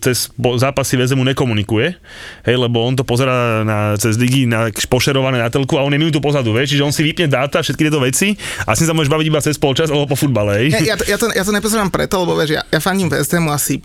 cez po, zápasy väzemu nekomunikuje, hej, lebo on to pozera na, cez digy na, pošerované na telku a on je minútu pozadu, vieš, čiže on si vypne dáta, všetky tieto veci a s ním sa môžeš baviť iba cez polčas alebo po futbale, hej. Ja, ja, to, ja, to, ja to nepozerám preto, lebo vieš, ja, ja faním West Hamu asi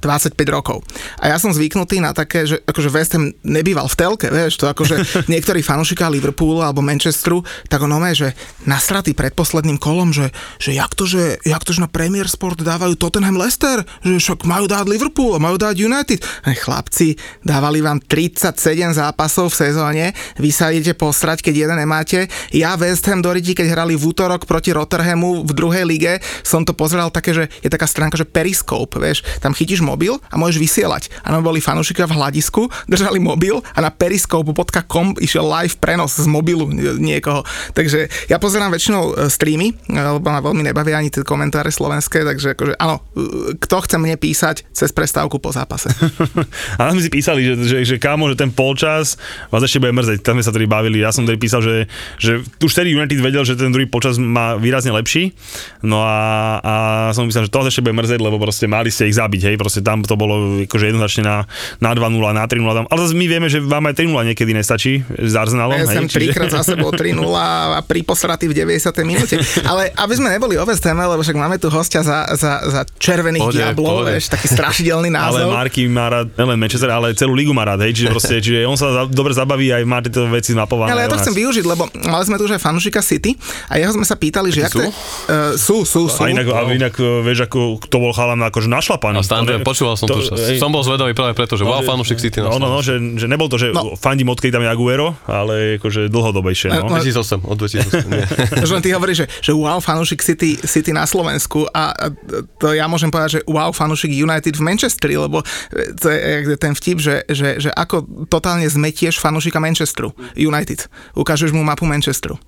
25 rokov. A ja som zvyknutý na také, že akože West Ham nebýval v telke, vieš, to akože *laughs* niektorí fanúšiká Liverpoolu alebo Manchesteru, tak ono je, že nasratý pred posledným kolom, že, že, jak to, že jak to, že na Premier Sport dávajú Tottenham Leicester, že však majú dať Liverpool a majú dať United. Chlapci, dávali vám 37 zápasov v sezóne, vy sa idete posrať, keď jeden nemáte. Ja West Ham do Riti, keď hrali v útorok proti Rotherhamu v druhej lige, som to pozeral také, že je taká stránka, že Periscope, vieš, tam chytíš mobil a môžeš vysielať. A nám boli fanúšikovia v hľadisku, držali mobil a na periskopu.com išiel live prenos z mobilu niekoho. Takže ja pozerám väčšinou e, streamy, lebo ma veľmi nebavia ani tie komentáre slovenské, takže akože áno, e, kto chce mne písať cez prestávku po zápase. *laughs* a nám si písali, že, že, že kámo, že ten polčas vás ešte bude mrzeť. Tam sme sa tedy bavili. Ja som tedy písal, že, že už tedy United vedel, že ten druhý počas má výrazne lepší. No a, a som myslel, že to ešte bude mrzeť, lebo proste mali ste ich zabiť, hej, proste tam to bolo akože jednoznačne na, na 2-0, na 3-0 tam. Ale zase my vieme, že vám aj 3-0 niekedy nestačí s Arsenalom. Ja som trikrát za sebou 3-0 a pri posratý v 90. minúte. Ale aby sme neboli o West lebo však máme tu hostia za, za, za červených pôjde, diablov, vieš, taký strašidelný *laughs* názov. Ale Marky má rád, nelen Manchester, ale celú ligu má rád, hej, čiže, proste, *laughs* čiže on sa dobre zabaví aj má tieto veci zmapované. Ale ja to chcem využiť, lebo mali sme tu už aj fanúšika City a jeho sme sa pýtali, že jak sú? To, uh, sú, sú, sú. A inak, a inak vieš, ako to bol chalan akože našlapaný. A stále, počúval som to, to hej, som bol zvedavý práve preto, že no, wow, fanúšik City no, no, no, že, že nebol to, že no. fandím odkedy tam je Aguero, ale akože dlhodobejšie. No. No, 2008, od 2008. že *laughs* len ty hovoríš, že, že wow, fanúšik City, City na Slovensku a, a to ja môžem povedať, že wow, fanúšik United v Manchesteri, lebo to je ten vtip, že, že, že ako totálne zmetieš fanúšika Manchesteru United. Ukážeš mu mapu Manchesteru.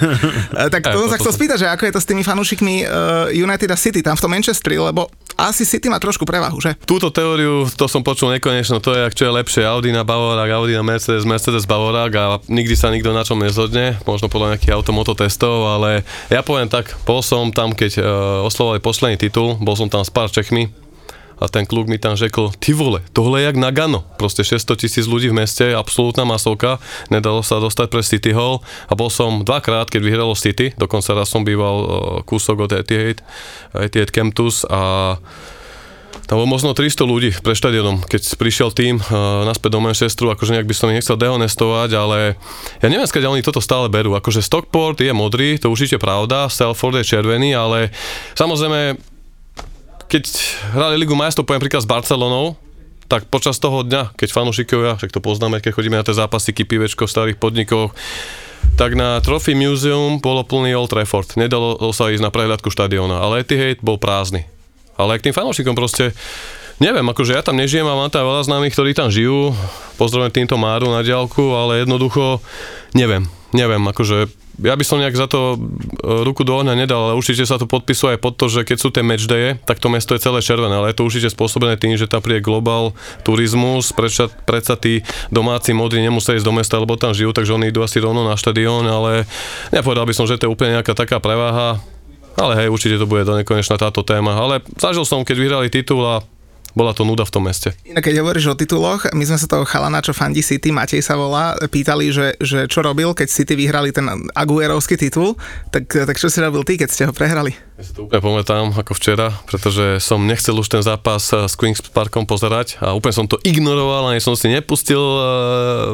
*laughs* tak to som sa chcel spýtať, že ako je to s tými fanúšikmi uh, United a City tam v tom Manchesteri, lebo asi City má trošku prevahu, že? Túto teóriu, to som počul nekonečno, to je, čo je lepšie, Audi na Bavorák, Audi na Mercedes, Mercedes Bavorák a nikdy sa nikto na čom nezhodne, možno podľa nejakých automoto testov, ale ja poviem tak, bol som tam, keď uh, oslovali posledný titul, bol som tam s pár Čechmi, a ten kluk mi tam řekl, ty vole, tohle je jak Nagano. Proste 600 tisíc ľudí v meste, absolútna masovka, nedalo sa dostať pre City Hall a bol som dvakrát, keď vyhralo City, dokonca raz som býval uh, kúsok od Etihad, Etihad Kemptus a tam bolo možno 300 ľudí pre štadionom, keď prišiel tým uh, naspäť do Manchesteru, akože nejak by som nechcel dehonestovať, ale ja neviem, skáď oni toto stále berú. Akože Stockport je modrý, to určite pravda, Salford je červený, ale samozrejme keď hrali Ligu majstrov, poviem príklad s Barcelonou, tak počas toho dňa, keď fanúšikovia, však to poznáme, keď chodíme na tie zápasy pivečko v starých podnikoch, tak na Trophy Museum bolo plný Old Trafford. Nedalo sa ísť na prehľadku štadióna, ale Etihad bol prázdny. Ale k tým fanúšikom proste, neviem, akože ja tam nežijem a mám tam veľa známych, ktorí tam žijú, pozdravujem týmto Máru na diálku, ale jednoducho neviem, neviem, akože ja by som nejak za to e, ruku do ohňa nedal, ale určite sa to podpisuje aj pod to, že keď sú tie matchdaye, tak to mesto je celé červené, ale je to určite spôsobené tým, že tam príde global turizmus, predsa, predsa tí domáci modri nemusia ísť do mesta, lebo tam žijú, takže oni idú asi rovno na štadión, ale nepovedal by som, že to je úplne nejaká taká preváha, ale hej, určite to bude do nekonečna táto téma, ale zažil som, keď vyhrali titul a bola to nuda v tom meste. Inak keď hovoríš o tituloch, my sme sa toho chalana, čo fandí City, Matej sa volá, pýtali, že, že čo robil, keď City vyhrali ten Aguerovský titul, tak, tak čo si robil ty, keď ste ho prehrali? Ja si to úplne pamätám ako včera, pretože som nechcel už ten zápas eh, s Queen's Parkom pozerať a úplne som to ignoroval, ani som si nepustil uh,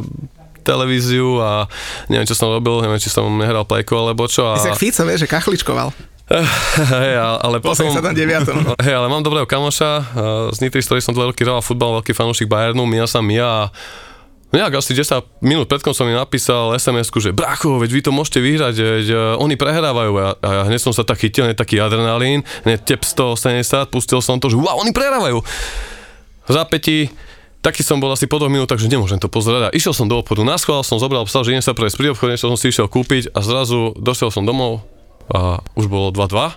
televíziu a neviem, čo som robil, neviem, či som nehral plejko alebo čo. A... Ty si Fico, vieš, že kachličkoval. *laughs* Hej, ale potom... *laughs* Hej, ale mám dobrého kamoša z Nitry, s ktorým som dva roky hral futbal, veľký fanúšik Bayernu, Mia sa Mia. Nejak asi 10 minút predkom som mi napísal sms že bracho, veď vy to môžete vyhrať, veď oni prehrávajú. A, a hneď som sa tak chytil, taký adrenalín, hneď tep 170, pustil som to, že wow, oni prehrávajú. V zápäti taký som bol asi po dvoch minútach, že nemôžem to pozerať a išiel som do obchodu, naschval som zobral psa, že idem sa prejsť pri obchode, som si išiel kúpiť a zrazu došiel som domov, a už bolo 2-2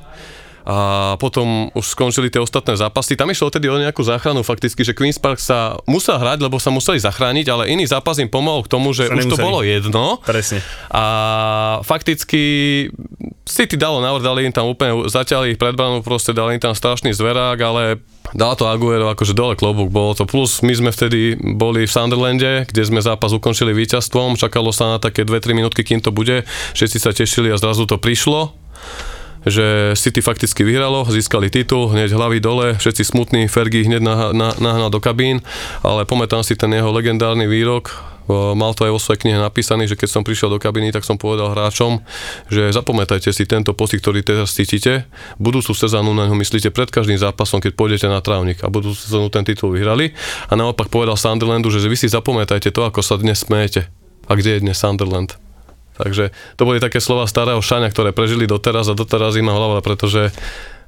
a potom už skončili tie ostatné zápasy. Tam išlo tedy o nejakú záchranu fakticky, že Queen's Park sa musel hrať, lebo sa museli zachrániť, ale iný zápas im pomohol k tomu, že sa už nemuseli. to bolo jedno. Presne. A fakticky City dalo návr, dali im tam úplne, zaťali ich pred proste dali im tam strašný zverák, ale dal to Aguero akože dole klobúk, bolo to plus, my sme vtedy boli v Sunderlande, kde sme zápas ukončili víťazstvom, čakalo sa na také 2-3 minútky, kým to bude, všetci sa tešili a zrazu to prišlo že City fakticky vyhralo, získali titul, hneď hlavy dole, všetci smutní, Fergie hneď nahnal do kabín, ale pamätám si ten jeho legendárny výrok, mal to aj vo svojej knihe napísaný, že keď som prišiel do kabiny, tak som povedal hráčom, že zapamätajte si tento pocit, ktorý teraz cítite, budúcu sezónu na ňo myslíte pred každým zápasom, keď pôjdete na trávnik a budúcu sezónu ten titul vyhrali a naopak povedal Sunderlandu, že vy si zapamätajte to, ako sa dnes smejete. A kde je dnes Sunderland? Takže to boli také slova starého Šaňa, ktoré prežili doteraz a doteraz im hlava, pretože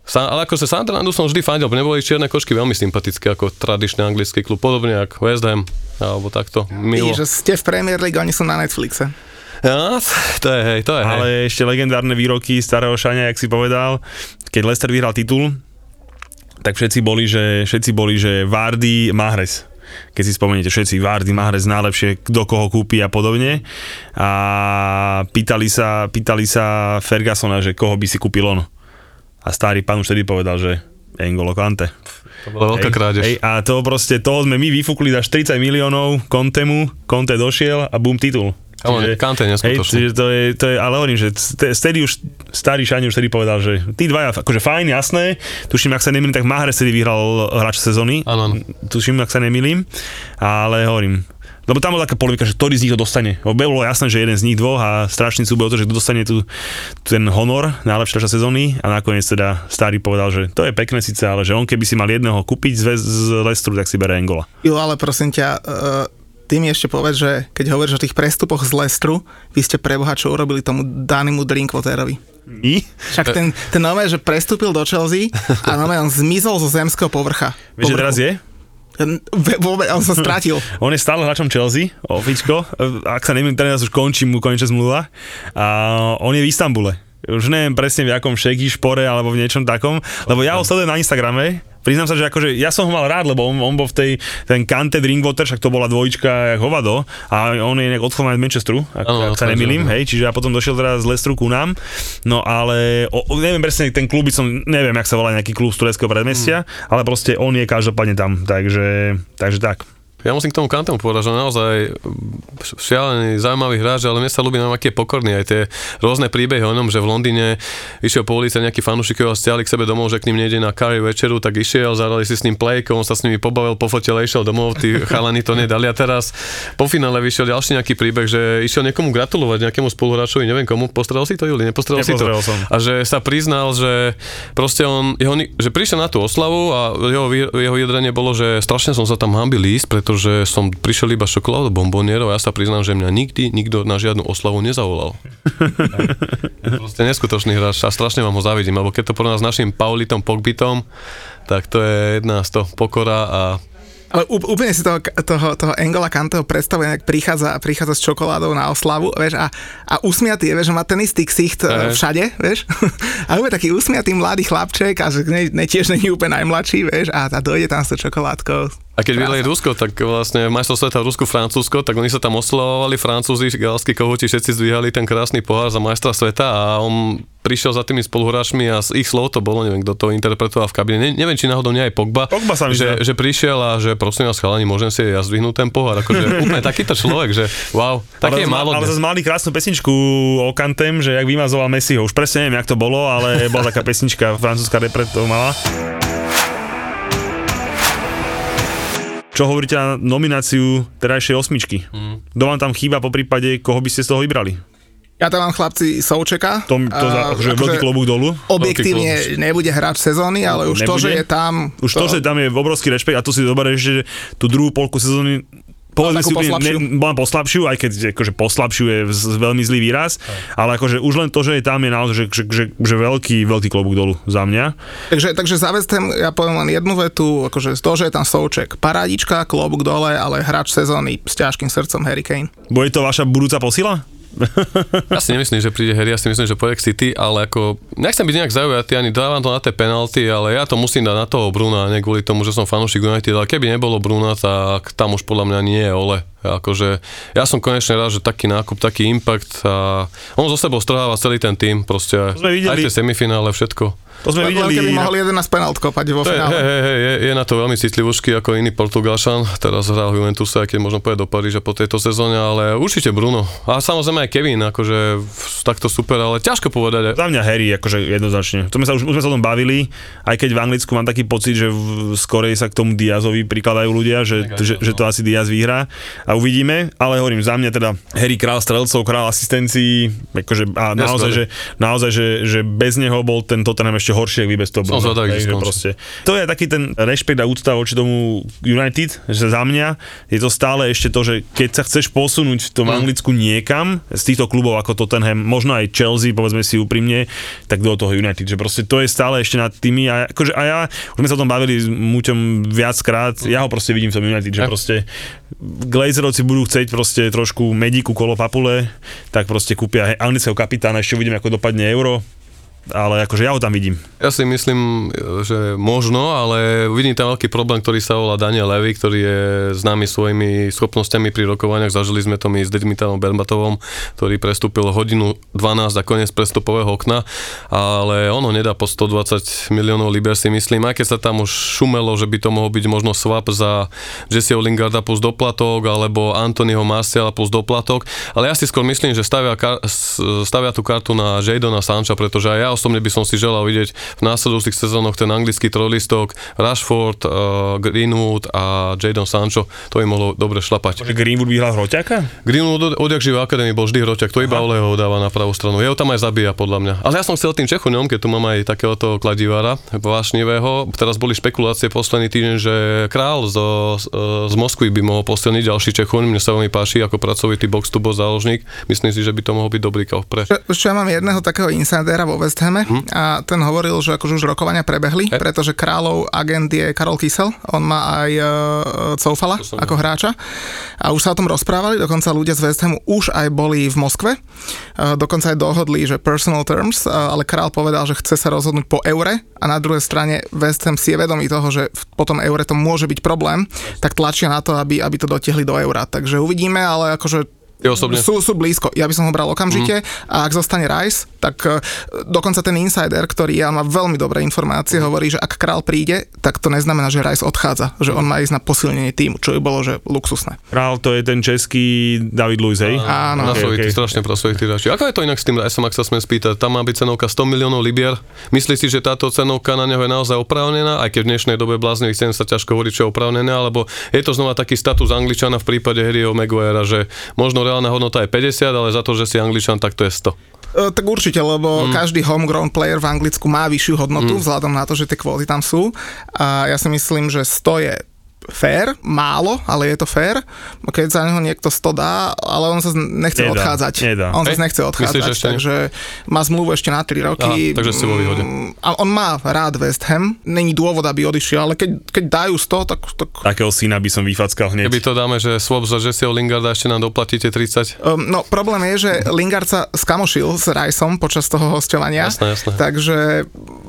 Sa, ale akože Sunderlandu som vždy fandil, bo neboli čierne košky veľmi sympatické ako tradičný anglický klub, podobne ako West Ham, alebo takto, milo. Vidíš, že ste v Premier League, oni sú na Netflixe. Ja, to je hej, to je hej. Ale ešte legendárne výroky starého Šania, jak si povedal, keď Leicester vyhral titul, tak všetci boli, že, všetci boli, že Vardy, Mahrez keď si spomeniete všetci, Vardy, Mahrez najlepšie, kto koho kúpi a podobne. A pýtali sa, pýtali sa Fergusona, že koho by si kúpil on. A starý pán už vtedy povedal, že Engolo Kante. To bola veľká krádež. Hej, a to proste, toho sme my vyfúkli za 40 miliónov Kontemu, Konte došiel a bum titul. Ale Kante hej, neskutočný. čiže to je, to je, ale hovorím, že vtedy už starý Šani už vtedy povedal, že tí dvaja, akože fajn, jasné, tuším, ak sa nemýlim, tak Mahrez vtedy vyhral hráč sezóny, Áno, tuším, ak sa nemýlim, ale hovorím, lebo tam bola taká polemika, že ktorý z nich to dostane. Bolo jasné, že jeden z nich dvoch a strašný súboj o to, že kto dostane tu, ten honor najlepšia hráča sezóny a nakoniec teda starý povedal, že to je pekné síce, ale že on keby si mal jedného kúpiť z, z Lestru, tak si bere Engola. Jo, ale prosím ťa, uh, ty mi ešte povedz, že keď hovoríš o tých prestupoch z Lestru, vy ste pre Boha čo urobili tomu Danimu Drinkwaterovi. I? Však ten, ten nové, že prestúpil do Chelsea a nové on zmizol zo zemského povrcha. Vieš, že teraz je? Vôbec, on sa *laughs* stratil. On je stále hráčom Chelsea, ofičko. Ak sa neviem, teraz už končí mu konečne zmluva. A on je v Istambule. Už neviem presne v akom šeky, špore alebo v niečom takom, lebo ja ho sledujem na Instagrame, priznám sa, že akože ja som ho mal rád, lebo on, on bol v tej, ten Kante Drinkwater, však to bola dvojička jak hovado a on je nejak odchovaný z Manchesteru, ak, Áno, ak sa nemýlim, hej, čiže ja potom došiel teraz z Leicesteru ku nám, no ale o, o, neviem presne, ten klub by som, neviem, jak sa volá nejaký klub z tureckého predmestia, Hmm. ale proste on je každopádne tam, takže, takže tak. Ja musím k tomu Kantemu povedať, že naozaj šialený, zaujímavý hráč, ale mne sa ľúbi, aký je pokorný. Aj tie rôzne príbehy o ňom, že v Londýne išiel po ulici nejaký fanúšik ho stiahli k sebe domov, že k ním nejde na curry večeru, tak išiel, zahrali si s ním play, on sa s nimi pobavil, pofotil išiel domov, tí *laughs* chalani to nedali. A teraz po finále vyšiel ďalší nejaký príbeh, že išiel niekomu gratulovať, nejakému spoluhráčovi, neviem komu, postredal si to, Juli, nepostredal si to. Som. A že sa priznal, že proste on, jeho, že prišiel na tú oslavu a jeho, jeho jedrenie bolo, že strašne som sa tam hambil ísť, pretože som prišiel iba šokoládu bombonierov a ja sa priznám, že mňa nikdy nikto na žiadnu oslavu nezavolal. Je proste neskutočný hráč a strašne vám ho závidím, lebo keď to porovná s našim Paulitom Pogbitom, tak to je jedna z toho pokora a Ale úplne si toho, toho, toho Engola Kanteho predstavuje, jak prichádza, prichádza s čokoládou na oslavu, vieš, a, a usmiatý vieš, má ten istý ksicht uh, všade, vieš, *laughs* a úplne taký usmiatý mladý chlapček a že ne, ne, tiež není úplne najmladší, vieš, a, a dojde tam s tou čokoládkou. A keď vyhrali Rusko, tak vlastne majstrov sveta v Rusku, Francúzsko, tak oni sa tam oslavovali, Francúzi, galskí kohúti, všetci zdvíhali ten krásny pohár za majstra sveta a on prišiel za tými spoluhráčmi a z ich slov to bolo, neviem, kto to interpretoval v kabine. Ne, neviem, či náhodou nie aj Pogba, Pogba sa že, že, prišiel a že prosím vás chalani, môžem si ja zdvihnúť ten pohár. Akože *laughs* úplne takýto človek, že wow, taký je ale, málo ale zase mali krásnu pesničku o Kantem, že jak vymazoval Messiho. Už presne neviem, jak to bolo, ale bola taká pesnička, francúzska repre to mala. Čo hovoríte na nomináciu terajšej osmičky? Mm. Kto vám tam chýba po prípade, koho by ste z toho vybrali? Ja tam mám chlapci Součeka. To, to za, a, akože veľký klobúk dolu. Objektívne nebude hráč sezóny, ale už to, Nebude? že je tam... Už to, že tam je obrovský rešpekt a to si zoberieš, že tú druhú polku sezóny povedzme si úplne, poslabšiu. ne, bola poslabšiu, aj keď akože poslabšiu je veľmi zlý výraz, ale akože už len to, že je tam je naozaj, že, že, že, že veľký, veľký klobúk dolu za mňa. Takže, takže za West Ham, ja poviem len jednu vetu, akože to, že je tam Souček, parádička, klobúk dole, ale hráč sezóny s ťažkým srdcom Harry Kane. Bude to vaša budúca posila? *laughs* Ja si nemyslím, že príde Harry, ja si myslím, že k City, ale ako, nechcem byť nejak zaujatý, ani dávam to na tie penalty, ale ja to musím dať na toho Bruna, nie kvôli tomu, že som fanúšik United, ale keby nebolo Bruna, tak tam už podľa mňa nie je Ole. Akože, ja som konečne rád, že taký nákup, taký impact a on zo sebou strháva celý ten tým, proste aj tie semifinále, všetko. To sme Len videli. keby mohol 11 penalt kopať vo finále. hej, hej, hej, je, je, na to veľmi citlivúšky ako iný Portugalšan, teraz hral v Juventuse, aj keď možno pôjde do Paríža po tejto sezóne, ale určite Bruno. A samozrejme aj Kevin, akože takto super, ale ťažko povedať. Za mňa Harry, akože jednoznačne. To sme sa už, už sme sa o tom bavili, aj keď v Anglicku mám taký pocit, že v, skorej sa k tomu Diazovi prikladajú ľudia, že, Tak aj že, to, že no. to asi Diaz vyhrá a uvidíme, ale hovorím, za mňa teda Harry král strelcov, král asistencií, akože, a naozaj, že, naozaj že, že bez neho bol ten Tottenham ešte ešte horšie, ak vy bez toho Som zvedavý, že proste. To je taký ten rešpekt a úcta voči tomu United, že za mňa je to stále ešte to, že keď sa chceš posunúť v tom Mm. Anglicku niekam z týchto klubov ako Tottenham, možno aj Chelsea, povedzme si úprimne, tak do toho United, že proste to je stále ešte nad tými a, akože, a ja, už sme sa o tom bavili s Muťom viackrát, ja ho proste vidím v tom United, že Ja. proste Glazerovci budú chcieť proste trošku medíku kolo papule, tak proste kúpia anglického kapitána, ešte uvidíme, ako dopadne euro, ale akože ja ho tam vidím. Ja si myslím, že možno, ale vidím tam veľký problém, ktorý sa volá Daniel Levy, ktorý je známy svojimi schopnosťami pri rokovaniach. Zažili sme to my s Dimitánom Bermatovom, ktorý prestúpil hodinu 12 a koniec prestupového okna, ale ono nedá po 120 miliónov liber si myslím, aj keď sa tam už šumelo, že by to mohol byť možno swap za Jesseho Lingarda plus doplatok, alebo Anthonyho Marciala plus doplatok, ale ja si skôr myslím, že stavia, stavia tú kartu na Jadona Sancha, pretože aj ja osobne by som si želal vidieť v následujúcich sezónoch ten anglický trojlistok Rashford, uh, Greenwood a Jadon Sancho, to by mohlo dobre šlapať. Že Greenwood by hral hroťaka? Greenwood od, odjak živé akadémii bol vždy hroťak, to iba Oleho dáva na pravú stranu. Jeho tam aj zabíja podľa mňa. Ale ja som chcel tým Čechuňom, keď tu mám aj takéhoto kladivára vášnivého. Teraz boli špekulácie posledný týždeň, že král z, z Moskvy by mohol posilniť ďalší Čechuň. Mne sa veľmi páči ako pracovitý box to box záložník. Myslím si, že by to mohol byť dobrý kauf pre. Ešte ja mám jedného takého insidera vo West Hame a ten hovoril, že akože už rokovania prebehli, Hm? Hej. pretože kráľov agent je Karol Kysel, on má aj uh, Coufala To som ako hráča. A už sa o tom rozprávali, dokonca ľudia z West Hamu už aj boli v Moskve, uh, dokonca aj dohodli, že personal terms, uh, ale král povedal, že chce sa rozhodnúť po eure. A na druhej strane West Ham si je vedomý toho, že po tom eure to môže byť problém, tak tlačia na to, aby, aby to dotiahli do eura. Takže uvidíme, ale akože Ty osobne? sú, sú blízko. Ja by som ho bral okamžite mm. a ak zostane Rice, tak e, dokonca ten insider, ktorý ja má veľmi dobré informácie, hovorí, že ak král príde, tak to neznamená, že Rice odchádza, že on má ísť na posilnenie týmu, čo by bolo, že luxusné. Král to je ten český David Luiz, hej? Áno. Okay, okay. strašne pracovitý hráč. Ako je to inak s tým Riceom, ak sa smiem spýtať? Tam má byť cenovka 100 miliónov libier. Myslíš si, že táto cenovka na neho je naozaj oprávnená, aj keď v dnešnej dobe bláznivých cien sa ťažko hovorí, čo je oprávnené, alebo je to znova taký status Angličana v prípade Harryho Maguirea, že možno reálna hodnota je 50, ale za to, že si Angličan, tak to je 100. E, tak určite, lebo mm. každý homegrown player v Anglicku má vyššiu hodnotu, mm. vzhľadom na to, že tie kvóty tam sú. A ja si myslím, že 100 je fair, málo, ale je to fair. Keď za neho niekto 100 dá, ale on sa nechce Nedá, odchádzať. nedá. On sa nechce odchádzať, myslíš, že ešte takže má zmluvu ešte na 3 roky. Aha, takže ste vo výhode. Mm, A on má rád West Ham, není dôvod, aby odišiel, ale keď, keď dajú 100, tak, tak Takého syna by som vyfackal hneď. Keby to dáme, že swap za Jesseho Lingarda ešte nám doplatíte 30. Um, no problém je, že Lingard sa skamošil s Riceom počas toho hostovania. Jasné, jasné. Takže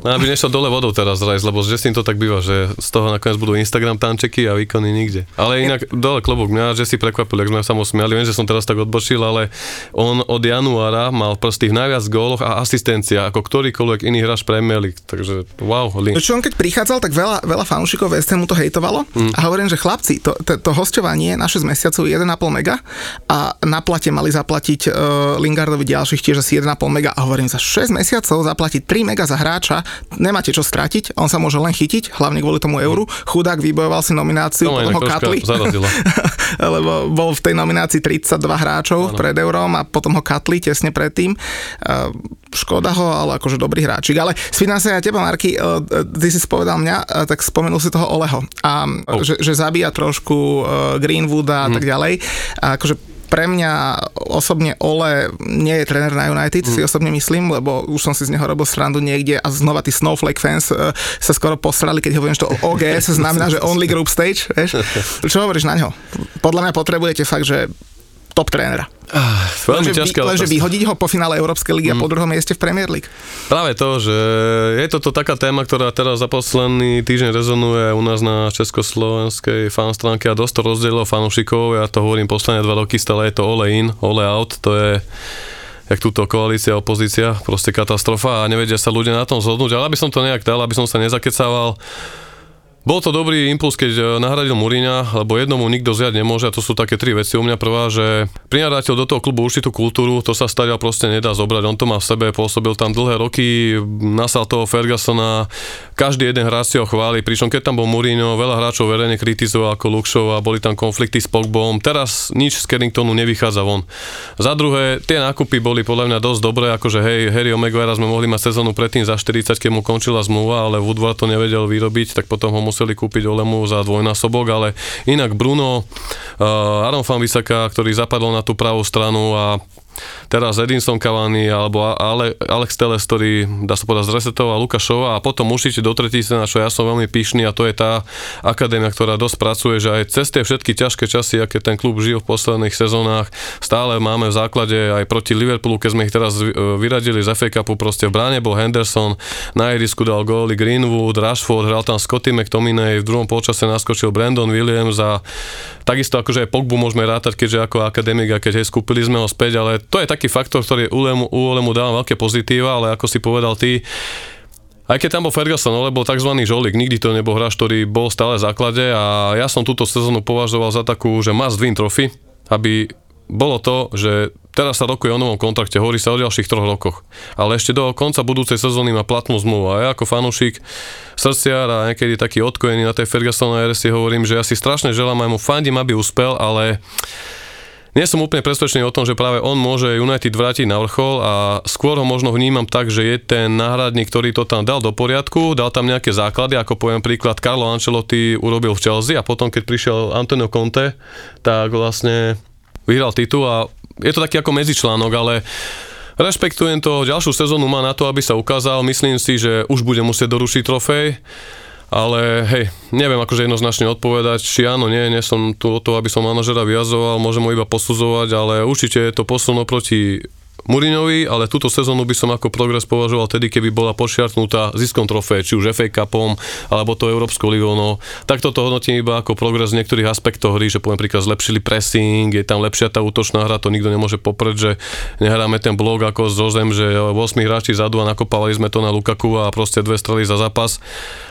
No, aby nešiel dole vodou teraz Rice, lebo s Jessim to tak býva, že z toho nakoniec budú Instagram tančeky a výkony nikde. Ale inak dole klobúk, mňa Jesse prekvapil, jak sme sa mu smiali, viem, že som teraz tak odbočil, ale on od januára mal prsty v najviac góloch a asistencia ako ktorýkoľvek iný hráč Premier League, takže wow, link. Čo on keď prichádzal, tak veľa, veľa fanúšikov West Hamu to hejtovalo mm. a hovorím, že chlapci, to, to, to hostovanie na 6 mesiacov je 1,5 mega a na plate mali zaplatiť uh, Lingardovi ďalších tiež asi 1,5 mega a hovorím, za 6 mesiacov zaplatiť 3 mega za hráča, nemáte čo stratiť, on sa môže len chytiť, hlavne kvôli tomu euru, chudák vybojoval si nomináciu, No, potom ho katli, *laughs* lebo bol v tej nominácii 32 hráčov ano. pred eurom a potom ho katli tesne predtým. Uh, škoda ho, ale akože dobrý hráčik. Ale spýtam sa ja teba, Marky, uh, ty si spovedal mňa, tak spomenul si toho Oleho. A oh. že, že zabíja trošku Greenwooda a tak ďalej. A akože pre mňa osobne Ole nie je tréner na United, mm. si osobne myslím, lebo už som si z neho robil srandu niekde a znova tí Snowflake fans uh, sa skoro posrali, keď hovorím, že to OGS znamená, že Only Group Stage, vieš? *laughs* Čo hovoríš na ňo? Podľa mňa potrebujete fakt, že top trénera. Ah, veľmi Lenže, ťažká lenže vyhodiť ho po finále Európskej ligy mm. a po druhom mieste v Premier League. Práve to, že je toto taká téma, ktorá teraz za posledný týždeň rezonuje u nás na československej fan stránke a dosť to rozdelilo fanúšikov. Ja to hovorím posledné dva roky, stále je to all in, all out, to je jak túto koalícia, opozícia, proste katastrofa a nevedia sa ľudia na tom zhodnúť, ale aby som to nejak dal, aby som sa nezakecával, bol to dobrý impuls, keď eh, nahradil Mourinha, lebo jednomu nikto zjať nemôže a to sú také tri veci. U mňa prvá, že prinárateľ do toho klubu určitú kultúru, to sa stadiaľ proste nedá zobrať. On to má v sebe, pôsobil tam dlhé roky, nasal toho Fergusona, každý jeden hráč si ho chváli, pričom keď tam bol Mourinho, veľa hráčov verejne kritizoval ako Luxov a boli tam konflikty s Pogbom. Teraz nič z Carringtonu nevychádza von. Za druhé, tie nákupy boli podľa mňa dosť dobré, akože hej, Harry Maguire sme mohli mať sezónu predtým za 40, keď mu končila zmluva, ale Woodward to nevedel vyrobiť, tak potom ho museli kúpiť Olemu za dvojnásobok, ale inak Bruno, uh, Aaron Van ktorý zapadol na tú pravú stranu a teraz Edinson Cavani alebo Ale, Alex Teles, ktorý dá sa povedať zresetoval Lukášova a potom určite do tretice, na čo ja som veľmi pyšný a to je tá akadémia, ktorá dosť pracuje, že aj cez tie všetky ťažké časy, aké ten klub žil v posledných sezónach, stále máme v základe aj proti Liverpoolu, keď sme ich teraz vyradili z FA Cupu, proste v bráne bol Henderson, na ihrisku dal góly Greenwood, Rashford, hral tam Scotty McTominay, v druhom polčase naskočil Brandon Williams a takisto akože aj Pogbu môžeme rátať, keďže ako akademik a keď hej, skúpili sme ho späť, ale to je taký faktor, ktorý Ulemu, Ulemu dáva veľké pozitíva, ale ako si povedal ty, aj keď tam bol Ferguson, ale bol tzv. žolík, nikdy to nebol hráč, ktorý bol stále v základe a ja som túto sezónu považoval za takú, že must win trophy, aby bolo to, že teraz sa rokuje o novom kontrakte, hovorí sa o ďalších troch rokoch. Ale ešte do konca budúcej sezóny má platnú zmluvu. A ja ako fanúšik srdciar a niekedy taký odkojený na tej Ferguson si hovorím, že ja si strašne želám aj mu fandím, aby uspel, ale nie som úplne presvedčený o tom, že práve on môže United vrátiť na vrchol a skôr ho možno vnímam tak, že je ten náhradník, ktorý to tam dal do poriadku, dal tam nejaké základy, ako poviem príklad, Carlo Ancelotti urobil v Chelsea a potom, keď prišiel Antonio Conte, tak vlastne vyhral titul a je to taký ako medzičlánok, ale Rešpektujem to, ďalšiu sezónu má na to, aby sa ukázal. Myslím si, že už bude musieť dorušiť trofej ale hej, neviem akože jednoznačne odpovedať, či áno, nie, nie som tu o to, aby som manažera vyjazoval, môžem ho iba posudzovať, ale určite je to posun oproti Murinovi, ale túto sezónu by som ako progres považoval tedy, keby bola pošiartnutá ziskom trofé, či už FA Cupom, alebo to Európskou ligou. No, tak toto hodnotím iba ako progres v niektorých aspektoch hry, že poviem príklad zlepšili pressing, je tam lepšia tá útočná hra, to nikto nemôže poprieť, že nehráme ten blok ako z Rozem, že 8 hráči zadu a nakopávali sme to na Lukaku a proste dve strely za zápas.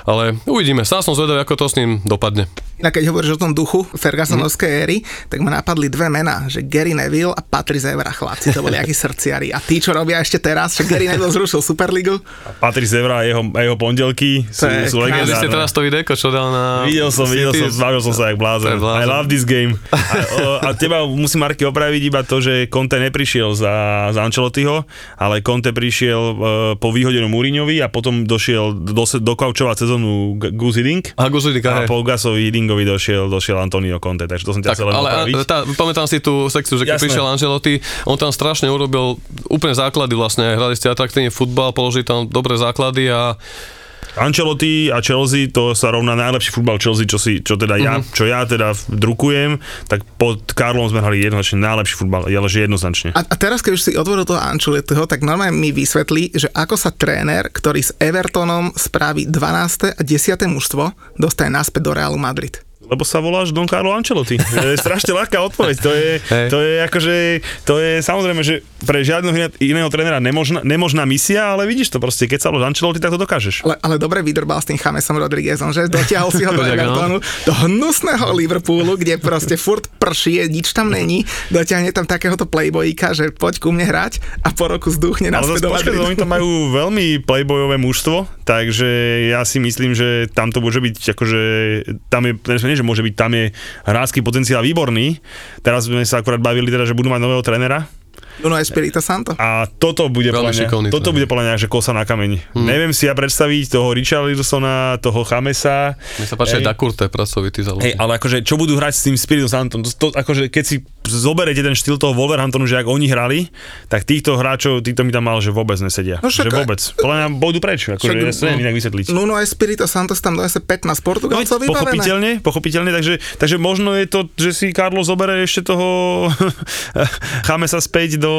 Ale uvidíme, sám som zvedavý, ako to s ním dopadne. A keď hovoríš o tom duchu Fergusonovskej mm. éry, tak ma napadli dve mená, že Gary Neville a Patrice Evra, chlapci, to boli akí *laughs* srdciari. A tí, čo robia ešte teraz, že Gary Neville zrušil Superligu. A Patrice Evra a jeho, a jeho pondelky sú, sú legendárne. ste teraz to videko, čo dal na... Videl som, videl som, zbavil som sa jak blázen. I love this game. A, a teba musím Marky opraviť iba to, že Conte neprišiel za, za Ancelottiho, ale Conte prišiel uh, po výhodenom Múriňovi a potom došiel do, dokaučovať sezónu Gus Hiddink. A Gus Hiddink, a po Gasovi Hiddingovi došiel, došiel Antonio Conte, takže to som ťa chcel len ale tá, pamätám si tú sekciu, že keď Jasné. prišiel Angelotti, on tam strašne urobil úplne základy vlastne, hrali ste atraktívny futbal, položili tam dobré základy a Ancelotti a Chelsea, to sa rovná najlepší futbal Chelsea, čo, si, čo teda ja, uh-huh. čo ja teda drukujem, tak pod Karlom sme hrali jednoznačne najlepší futbal, ale že jednoznačne. A, a teraz, keď už si otvoril toho Ancelottiho, tak normálne mi vysvetlí, že ako sa tréner, ktorý s Evertonom spraví 12. a 10. mužstvo, dostane naspäť do Realu Madrid. Lebo sa voláš Don Carlo Ancelotti. To je strašne ľahká odpoveď. To je, hey. to je akože, to je samozrejme, že pre žiadneho iného trénera nemožná, nemožná misia, ale vidíš to proste, keď sa voláš Ancelotti, tak to dokážeš. Ale, ale dobre vydrbal s tým Chamesom Rodriguezom, že dotiahol si ho do *laughs* Evertonu, do hnusného Liverpoolu, kde proste furt prší, nič tam není, dotiahne tam takéhoto playboyka, že poď ku mne hrať a po roku zduchne na do Madridu. Oni to majú veľmi playboyové mužstvo, takže ja si myslím, že tam to môže byť akože, tam je, nie, že môže byť, tam je hrácky potenciál výborný. Teraz sme sa akurát bavili teda, že budú mať nového trénera, Nuno Espirito Santo. A toto bude podľa mňa, toto bude podľa mňa, že kosa na kameň. Hmm. Neviem si ja predstaviť toho Richarlisona, toho Chamesa. Mne sa páči aj Dakurte, pracovitý za Hej, ale akože, čo budú hrať s tým Spiritom Santom? To, to, akože, keď si zoberete ten štýl toho Wolverhamptonu, že ak oni hrali, tak týchto hráčov, týchto mi tam mal, že vôbec nesedia. No však, že vôbec. Podľa mňa pôjdu preč, akože ja sa neviem inak vysvetliť. Nuno Espirito Santos tam donese 15 Portugalcov no, Pochopiteľne, pochopiteľne, takže, takže možno je to, že si Karlo zoberie ešte toho *laughs* Chamesa späť do,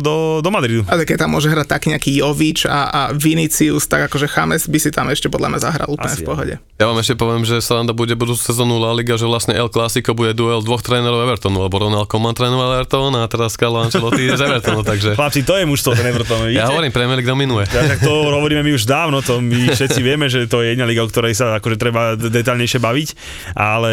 do, do Madridu. Ale keď tam môže hrať tak nejaký Jovič a, a Vinicius, tak akože Chames by si tam ešte podľa mňa zahral úplne Asi v pohode. Ja vám ešte poviem, že Sranda bude budúcu sezónu La Liga, že vlastne El Clasico bude duel dvoch trénerov Evertonu, lebo Ronaldo Malcolm trénoval Everton a teraz Carlo Ancelotti z Evertonu, takže... Chlapci, to je mužstvo ten Everton, vidíte? Ja hovorím, Premier League dominuje. Ja, tak to hovoríme my už dávno, to my všetci vieme, že to je jedna liga, o ktorej sa akože treba detaľnejšie baviť, ale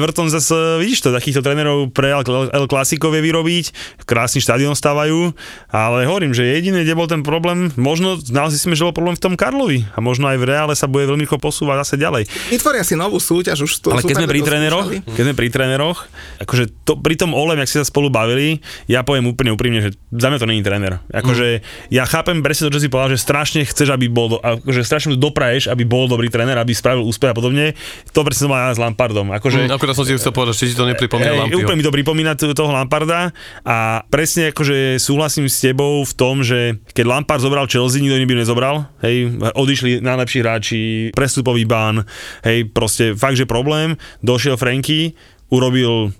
Everton zase, vidíš to, takýchto trénerov pre El Clasico vie vyrobiť, krásny štadión stavajú, ale hovorím, že jediné, kde bol ten problém, možno naozaj si že bol problém v tom Karlovi a možno aj v Reále sa bude veľmi rýchlo posúvať zase ďalej. Vytvoria si novú súťaž už to Ale keď sme pri tréneroch, keď sme pri tréneroch, akože to, pri tom Olem, jak si sa spolu bavili, ja poviem úplne úprimne, že za mňa to není tréner. Akože mm. ja chápem presne to, čo si povedal, že strašne chceš, aby bol, do, akože strašne dopraješ, aby bol dobrý tréner, aby spravil úspech a podobne. To presne som mal ja s Lampardom. Akože, mm, akurát som si chcel povedať, či ti to nepripomína Lampio. Úplne mi to pripomína toho Lamparda a presne akože súhlasím s tebou v tom, že keď Lampard zobral Chelsea, nikto iný by nezobral. Hej, odišli najlepší hráči, prestupový bán, hej, proste fakt, že problém. Došiel Franky, urobil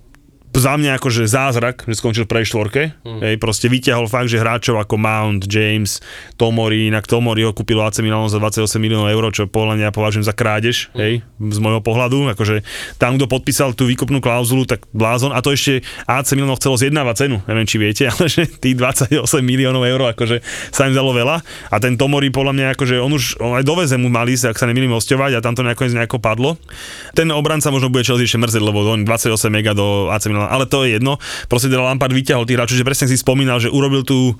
za mňa akože zázrak, že skončil v prvej štvorke. Mm. Hej, proste vyťahol fakt, že hráčov ako Mount, James, Tomori, inak Tomori ho kúpil AC Milan za 28 miliónov eur, čo podľa mňa považujem za krádež, mm. hej, z môjho pohľadu. Akože tam, kto podpísal tú výkupnú klauzulu, tak blázon. A to ešte AC Milan chcelo zjednávať cenu, neviem, či viete, *laughs* ale že tých 28 miliónov eur, akože sa im dalo veľa. A ten Tomori podľa mňa, akože on už on aj do mu mali sa, ak sa nemýlim, hostovať a tam to nejako, nejako padlo. Ten obranca možno bude Chelsea ešte mrzieť, lebo on 28 mega do AC Milan ale to je jedno. Proste teda Lampard vyťahol tých hráčov, že presne si spomínal, že urobil tú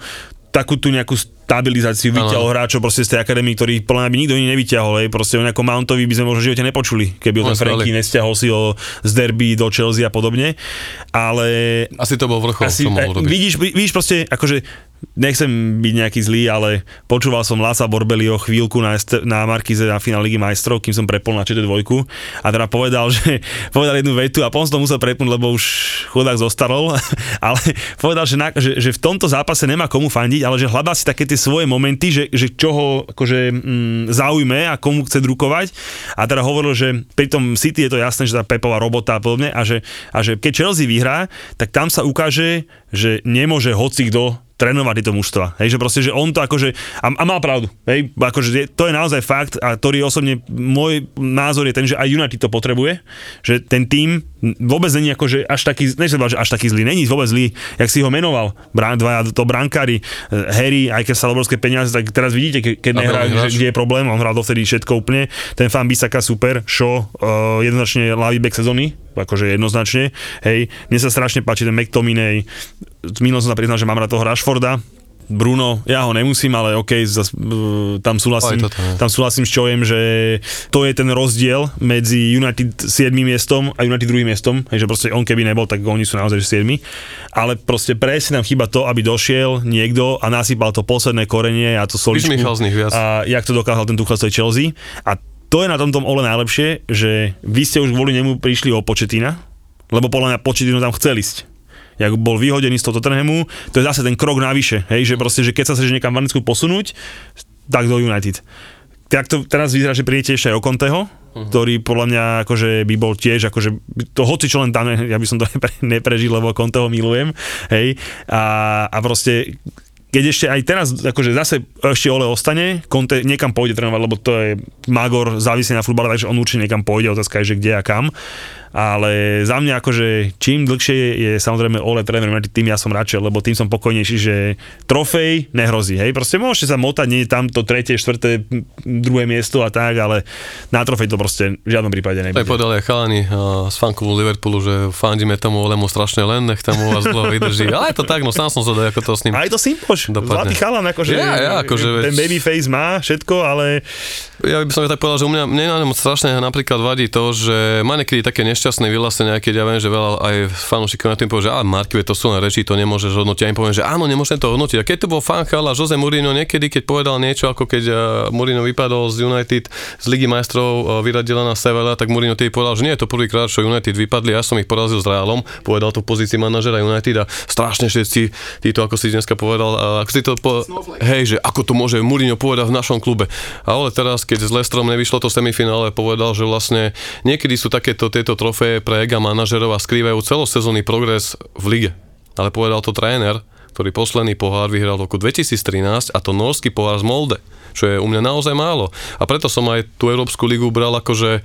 takú tú nejakú stabilizáciu vyťahol hráčov proste z tej akadémie, ktorých podľa mňa by nikto iný nevyťahol. Hej. Proste o nejakom Mountovi by sme možno v živote nepočuli, keby o ten Franky nestiahol si ho z derby do Chelsea a podobne. Ale... Asi to bol vrchol, asi, čo mohol robiť. Vidíš, vidíš proste, akože nechcem byť nejaký zlý, ale počúval som Lasa Borbelio chvíľku na, na Markize na finál Ligy majstrov, kým som prepol na ČT2 a teda povedal, *laughs* že povedal jednu vetu a potom som to musel prepnúť, lebo už chudák zostarol, *laughs* ale povedal, že, na, že, že, v tomto zápase nemá komu fandiť, ale že hľadá si také tie svoje momenty, že, že čo ho akože, mm, zaujme a komu chce drukovať. A teda hovoril, že pri tom City je to jasné, že tá Pepová robota a podobne a že, a že keď Chelsea vyhrá, tak tam sa ukáže, že nemôže hoci kto trénovať tieto mužstva. Hej, že proste, že on to akože, a, a má pravdu, hej, akože to je naozaj fakt a ktorý osobne, môj názor je ten, že aj United to potrebuje, že ten tým vôbec není akože až taký, nechcem že až taký zlý, není vôbec zlý, jak si ho menoval, brán, dvaja to brankári, eh, Harry, aj keď sa obrovské peniaze, tak teraz vidíte, keď nehrá, že, kde je problém, on hral dovtedy všetko úplne, ten fan Bisaka super, Shaw, uh, jednoznačne ľavý back sezóny, akože jednoznačne, hej, mne sa strašne páči ten McTominay, minul som sa priznal, že mám rád toho Rashforda, Bruno, ja ho nemusím, ale OK, zas, tam súhlasím, toto, tam súhlasím s Čojem, že to je ten rozdiel medzi United 7 miestom a United 2 miestom, že proste on keby nebol, tak oni sú naozaj 7. Ale proste presne nám chýba to, aby došiel niekto a nasypal to posledné korenie a to soličku. z nich viac. A jak to dokázal ten Tuchel Chelsea. A to je na tomto ole najlepšie, že vy ste už kvôli nemu prišli o Početina, lebo podľa mňa Početino tam chcel ísť jak bol vyhodený z toho Tottenhamu, to je zase ten krok navyše, hej, že proste, že keď sa chceš niekam v posunúť, tak do United. Tak to teraz vyzerá, že prídete ešte aj o Conteho, uh-huh. ktorý podľa mňa akože by bol tiež, akože to hoci čo len tam, ja by som to *laughs* nepre, neprežil, lebo Conteho milujem, hej, a, a proste keď ešte aj teraz, akože zase ešte Ole ostane, Conte niekam pôjde trénovať, lebo to je Magor závislý na futbale, takže on určite niekam pôjde, otázka je, že kde a kam ale za mňa akože čím dlhšie je samozrejme Ole tréner tým ja som radšej, lebo tým som pokojnejší, že trofej nehrozí, hej, proste môžete sa motať, nie tam to tretie, štvrté, druhé miesto a tak, ale na trofej to proste v žiadnom prípade nebude. Tak povedali aj chalani uh, z fankovu Liverpoolu, že fandíme tomu Olemu strašne len, nech tam vás dlho vydrží. Ale je to tak, no sám som zvedal, ako to s ním. Aj to Simpoš, zlatý chalan, akože ja, ja, akože ten babyface má všetko, ale... Ja by som tak povedal, že u mňa, mne na strašne napríklad vadí to, že má niekedy také nešťastné nešťastné vyhlásenia, keď ja viem, že veľa aj fanúšikov na tým povie, že ale Marky, to sú len reči, to nemôžeš hodnotiť. Ja im poviem, že áno, nemôžem to hodnotiť. A keď to bol fan chala Jose Mourinho niekedy, keď povedal niečo, ako keď eh, Mourinho vypadol z United z Ligy majstrov, eh, vyradila na Severa, tak Mourinho tým povedal, že nie je to prvýkrát, čo United vypadli, ja som ich porazil s Realom, povedal to v pozícii manažera United a strašne všetci, títo, ako si dneska povedal, ako si to po, hej, že ako to môže Mourinho povedať v našom klube. Ale teraz, keď s Lestrom nevyšlo to semifinále, povedal, že vlastne niekedy sú takéto tieto trofeje pre ega manažerov a skrývajú celosezónny progres v lige. Ale povedal to tréner, ktorý posledný pohár vyhral v roku 2013 a to norský pohár z Molde, čo je u mňa naozaj málo. A preto som aj tú Európsku ligu bral akože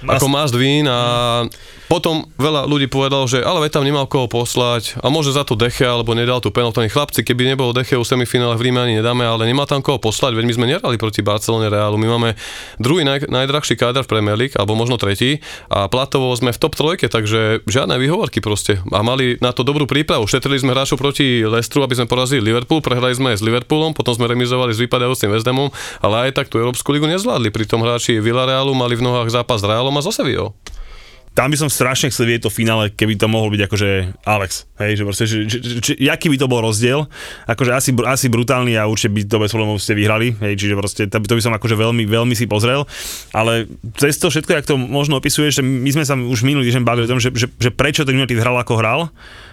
ako must win a potom veľa ľudí povedalo, že ale tam nemal koho poslať a môže za to Deche alebo nedal tú penaltu. Chlapci, keby nebolo Deche u semifinále v Ríme ani nedáme, ale nemá tam koho poslať, veď my sme nerali proti Barcelone Reálu. My máme druhý naj, najdrahší káder v Premier League, alebo možno tretí a platovo sme v top trojke, takže žiadne výhovorky proste. A mali na to dobrú prípravu. Šetrili sme hráčov proti Lestru, aby sme porazili Liverpool, prehrali sme s Liverpoolom, potom sme remizovali s vypadajúcim West Hamom, ale aj tak tú Európsku ligu nezvládli. Pritom hráči Villarealu mali v nohách zápas s Realom a so Sevillou tam by som strašne chcel vidieť to finále, keby to mohol byť akože Alex, hej, že proste, že, že, že, aký by to bol rozdiel, akože asi, asi brutálny a určite by to bez problémov ste vyhrali, hej, čiže proste to, to by som akože veľmi, veľmi si pozrel, ale cez to všetko, jak to možno opisuješ, že my sme sa už minulý týždeň bavili o tom, že, že, že prečo ten United hral ako hral,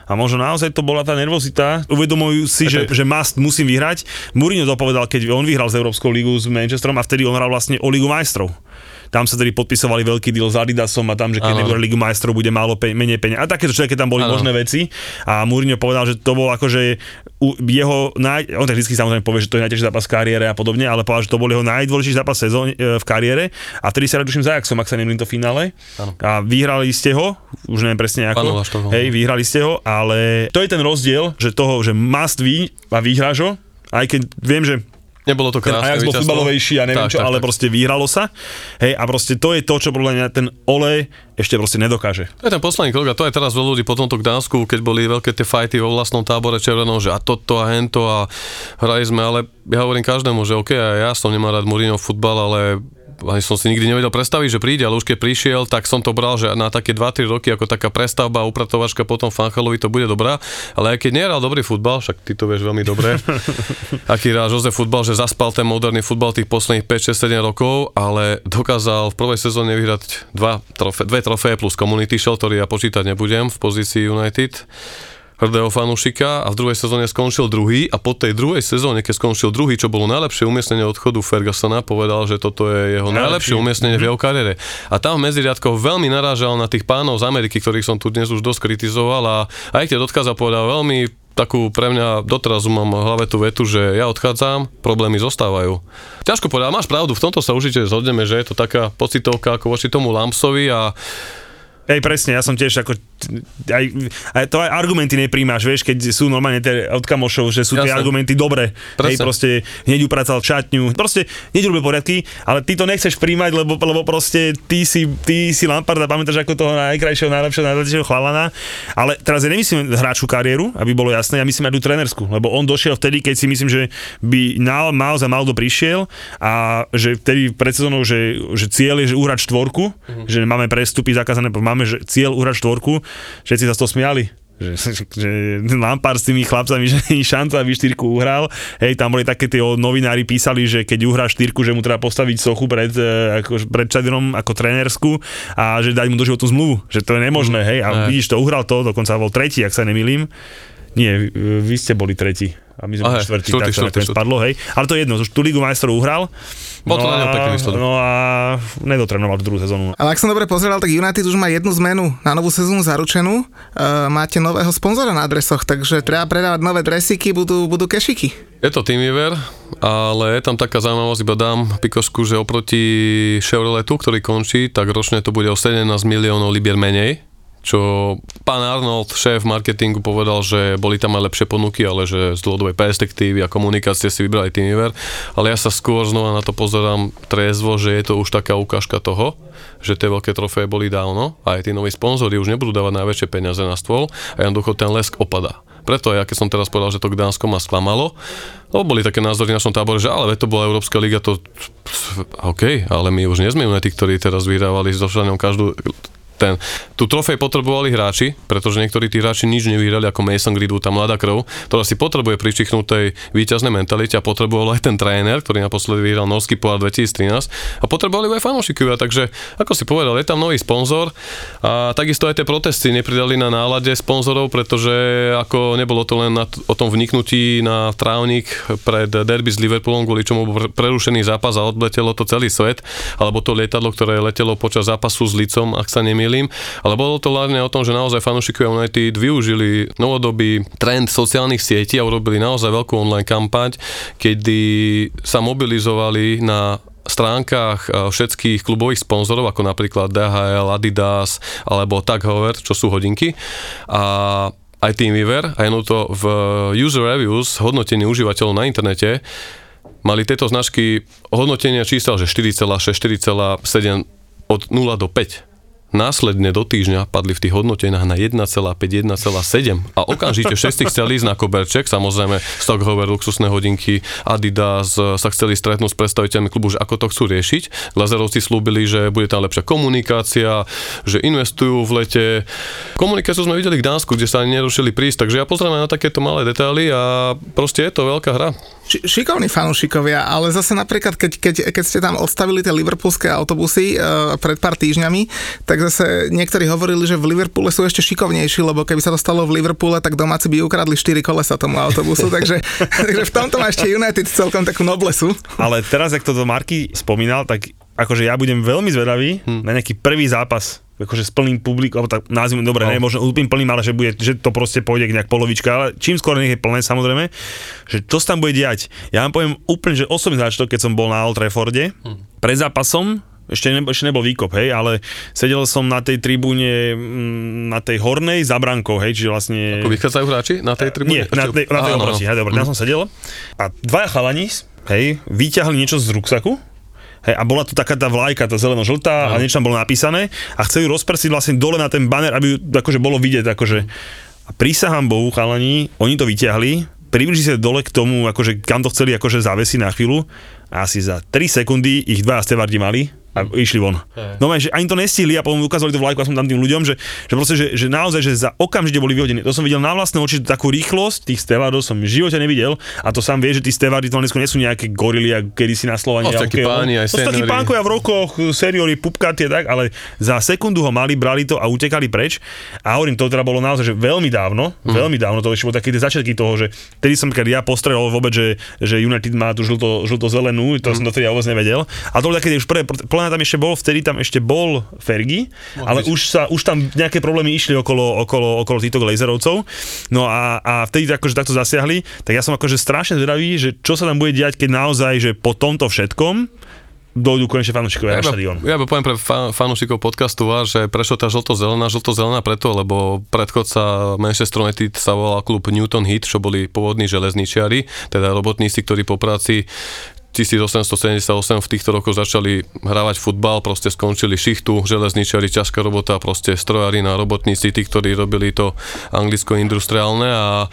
a možno naozaj to bola tá nervozita. Uvedomujú si, že, že must musím vyhrať. Mourinho to povedal, keď on vyhral z Európskou ligu s Manchesterom a vtedy on hral vlastne o Ligu majstrov tam sa tedy podpisovali veľký deal s Adidasom a tam, že keď nebude Ligu majstrov, bude málo pe- menej peniaz. A takéto všetky tam boli ano. možné veci. A Mourinho povedal, že to bol akože jeho, naj... on tak vždy samozrejme povie, že to je najťažší zápas v kariére a podobne, ale povedal, že to bol jeho najdôležitejší zápas sezón, e, v kariére. A vtedy sa raduším za Ajaxom, ak sa nemýlim to finále. Ano. A vyhrali ste ho, už neviem presne ako. Ano, hej, vyhrali ste ho, ale to je ten rozdiel, že toho, že must win a vyhráš ho, aj keď viem, že Nebolo to krásne. Ajax bol futbalovejší a neviem tak, čo, tak, ale tak. proste vyhralo sa. Hej, a proste to je to, čo podľa mňa ten Ole ešte proste nedokáže. To je ten posledný krok a to je teraz veľa ľudí po tomto Gdansku, keď boli veľké tie fajty vo vlastnom tábore červenom, že a toto a hento a hrali sme, ale ja hovorím každému, že OK, ja som nemá rád Mourinho futbal, ale ani som si nikdy nevedel predstaviť, že príde, ale už keď prišiel, tak som to bral, že na také 2-3 roky ako taká prestavba, upratovačka potom Fanchalovi to bude dobrá, ale aj keď nehral dobrý futbal, však ty to vieš veľmi dobre, *laughs* aký hrá Jose futbal, že zaspal ten moderný futbal tých posledných 5, 6, 7 rokov, ale dokázal v prvej sezóne vyhrať dva trofé, dve trofeje plus Community Shield, ktorý ja počítať nebudem v pozícii United hrdého fanúšika a v druhej sezóne skončil druhý a po tej druhej sezóne, keď skončil druhý, čo bolo najlepšie umiestnenie odchodu Fergusona, povedal, že toto je jeho najlepšie umiestnenie v jeho kariére. A tam v medziriadkoch veľmi narážal na tých pánov z Ameriky, ktorých som tu dnes už dosť kritizoval a aj keď odkázal povedal veľmi takú pre mňa doteraz mám v hlave tú vetu, že ja odchádzam, problémy zostávajú. Ťažko povedať, máš pravdu, v tomto sa určite zhodneme, že je to taká pocitovka ako voči tomu Lampsovi a Hej, presne, ja som tiež ako, aj, aj to aj argumenty nepríjmaš, vieš, keď sú normálne tie od kamošov, že sú Jasne. tie argumenty dobré. Presne. Hej, proste hneď upracal šatňu, proste hneď robil poriadky, ale ty to nechceš príjmať, lebo, lebo proste ty si, ty si Lamparda, pamätáš ako toho najkrajšieho, najlepšieho, najlepšieho chalana, ale teraz ja nemyslím hráču kariéru, aby bolo jasné, ja myslím aj tú trenersku, lebo on došiel vtedy, keď si myslím, že by na, mal za Maldo prišiel a že vtedy pred sezónou, že, že cieľ je, že uhrať štvorku, mm-hmm. že máme prestupy zakázané, máme že cieľ uhrať štvorku, všetci sa z toho smiali že, *laughs* že Lampard s tými chlapcami, *laughs* že šanca, aby štyrku uhral. Hej, tam boli také tie novinári písali, že keď uhrá štyrku, že mu treba postaviť sochu pred, e, ako, pred čadrom ako trénersku a že dať mu doživotnú zmluvu. Že to je nemožné, hej. A vidíš, to uhral to, dokonca bol tretí, ak sa nemýlim. Nie, vy ste boli tretí. A my sme boli štvrtí, tak to štvrtý, spadlo, hej. Ale to je jedno, už tú Ligu majstrov uhral. Bol to no na pekný výsledok. No a nedotrenoval druhú sezónu. Ale ak som dobre pozeral, tak United už má jednu zmenu na novú sezónu zaručenú. Uh, máte nového sponzora na adresoch, takže treba predávať nové dresiky, budú, budú kešiky. Je to Teamiver, ale je tam taká zaujímavosť, iba dám pikošku, že oproti Chevroletu, ktorý končí, tak ročne to bude o 17 miliónov libier menej čo pán Arnold, šéf marketingu, povedal, že boli tam aj lepšie ponuky, ale že z dlhodobej perspektívy a komunikácie si vybrali Teamiver. Ale ja sa skôr znova na to pozerám trezvo, že je to už taká ukážka toho, že tie veľké trofeje boli dávno a aj tí noví sponzori už nebudú dávať najväčšie peniaze na stôl a jednoducho ten lesk opadá. Preto ja keď som teraz povedal, že to Gdánsko ma sklamalo, lebo boli také názory v našom tábore, že ale to bola Európska liga, to OK, ale my už nie sme tí, ktorí teraz vyhrávali so každú ten, tú trofej potrebovali hráči, pretože niektorí tí hráči nič nevyhrali ako Mason Greenwood, tá mladá krv, ktorá si potrebuje pričichnutej víťaznej mentalite a potreboval aj ten tréner, ktorý naposledy vyhral Norský pohár 2013 a potrebovali aj fanúšikovia, takže ako si povedal, je tam nový sponzor a takisto aj tie protesty nepridali na nálade sponzorov, pretože ako nebolo to len na, o tom vniknutí na trávnik pred derby s Liverpoolom, kvôli čomu bol prerušený zápas a odletelo to celý svet, alebo to lietadlo, ktoré letelo počas zápasu s Licom, ak sa nemýlim nemýlim, ale bolo to hlavne o tom, že naozaj fanúšikovia United využili novodobý trend sociálnych sietí a urobili naozaj veľkú online kampaň, kedy sa mobilizovali na stránkach e, všetkých klubových sponzorov, ako napríklad DHL, Adidas alebo Tag Heuer, čo sú hodinky. A aj TeamViewer a to v user reviews, hodnotení užívateľov na internete, mali tieto značky hodnotenia čísel, že 4,6, 4,7 od 0 do 5 následne do týždňa padli v tých hodnoteniach na 1,5, 1,7 a okamžite všetci chceli ísť na koberček, samozrejme Stockhauer, luxusné hodinky, Adidas sa chceli stretnúť s predstaviteľmi klubu, že ako to chcú riešiť. Glazerovci slúbili, že bude tam lepšia komunikácia, že investujú v lete. Komunikáciu sme videli v Dánsku, kde sa ani nerušili prísť, takže ja pozrieme na takéto malé detaily a proste je to veľká hra. Ši- šikovní fanúšikovia, ale zase napríklad, keď, keď, keď ste tam odstavili tie liverpoolské autobusy uh, pred pár týždňami, tak zase niektorí hovorili, že v Liverpoole sú ešte šikovnejší, lebo keby sa to stalo v Liverpoole, tak domáci by ukradli 4 kolesa tomu autobusu, *laughs* takže, takže v tomto má ešte United celkom takú noblesu. Ale teraz, ak to do Marky spomínal, tak akože ja budem veľmi zvedavý hmm. na nejaký prvý zápas akože s plným publikom, alebo tak názvime dobre, no. ne, možno úplne plným, ale že, bude, že to proste pôjde nejak polovička, ale čím skôr nech je plné samozrejme, že to sa tam bude diať. Ja vám poviem úplne, že osobný zážitok, keď som bol na Old Trafforde, hmm. pred zápasom, ešte, ne, ešte nebol výkop, hej, ale sedel som na tej tribúne, mm, na tej hornej za brankou, hej, čiže vlastne... Ako vychádzajú hráči na tej tribúne? Nie, na tej, na tej oproti, hej, dobre, mm. som sedel a dvaja chalani, hej, vyťahli niečo z ruksaku, Hej, a bola tu taká tá vlajka, tá zeleno-žltá a niečo tam bolo napísané a chceli rozprsiť vlastne dole na ten banner, aby akože bolo vidieť, akože a prísahám Bohu, chalani, oni to vyťahli, približili sa dole k tomu, akože kam to chceli akože zavesiť na chvíľu a asi za 3 sekundy ich dva stevardi mali a išli von. No že ani to nestihli a potom ukázali to vlajku som tam tým ľuďom, že, že proste, že, že naozaj, že za okamžite boli vyhodení. To som videl na vlastné oči, takú rýchlosť tých stevardov som v živote nevidel a to sám vie, že tí stevardi to nie sú nejaké gorily, ako kedysi na Slovani. No, takí páni, aj to sú takí pánkovia v rokoch, seniori, pupkatie tak, ale za sekundu ho mali, brali to a utekali preč. A hovorím, to teda bolo naozaj, že veľmi dávno, mm. veľmi dávno, to ešte bolo také tie začiatky toho, že tedy som, keď ja postrelal vôbec, že, že United má tú žlto, žlto-zelenú, to mm. som to tedy vôbec nevedel. A to bolo také, už prvé, tam ešte bol vtedy tam ešte bol Fergie, ale už, sa, už tam nejaké problémy išli okolo, okolo, okolo týchto laserovcov. No a, a vtedy akože takto zasiahli, tak ja som akože strašne zvedavý, že čo sa tam bude diať, keď naozaj, že po tomto všetkom dojdú konečne fanúšikovia ja na štadión. Ja by poviem pre fanúšikov podcastu že prečo tá žlto-zelená, žlto-zelená preto, lebo predchodca Manchester United sa volal klub Newton Heat, čo boli pôvodní železničiari, teda robotníci, ktorí po práci 1878 v týchto rokoch začali hrávať futbal, proste skončili šichtu, železničari, ťažká robota, proste strojári na robotníci, tí, ktorí robili to anglicko-industriálne a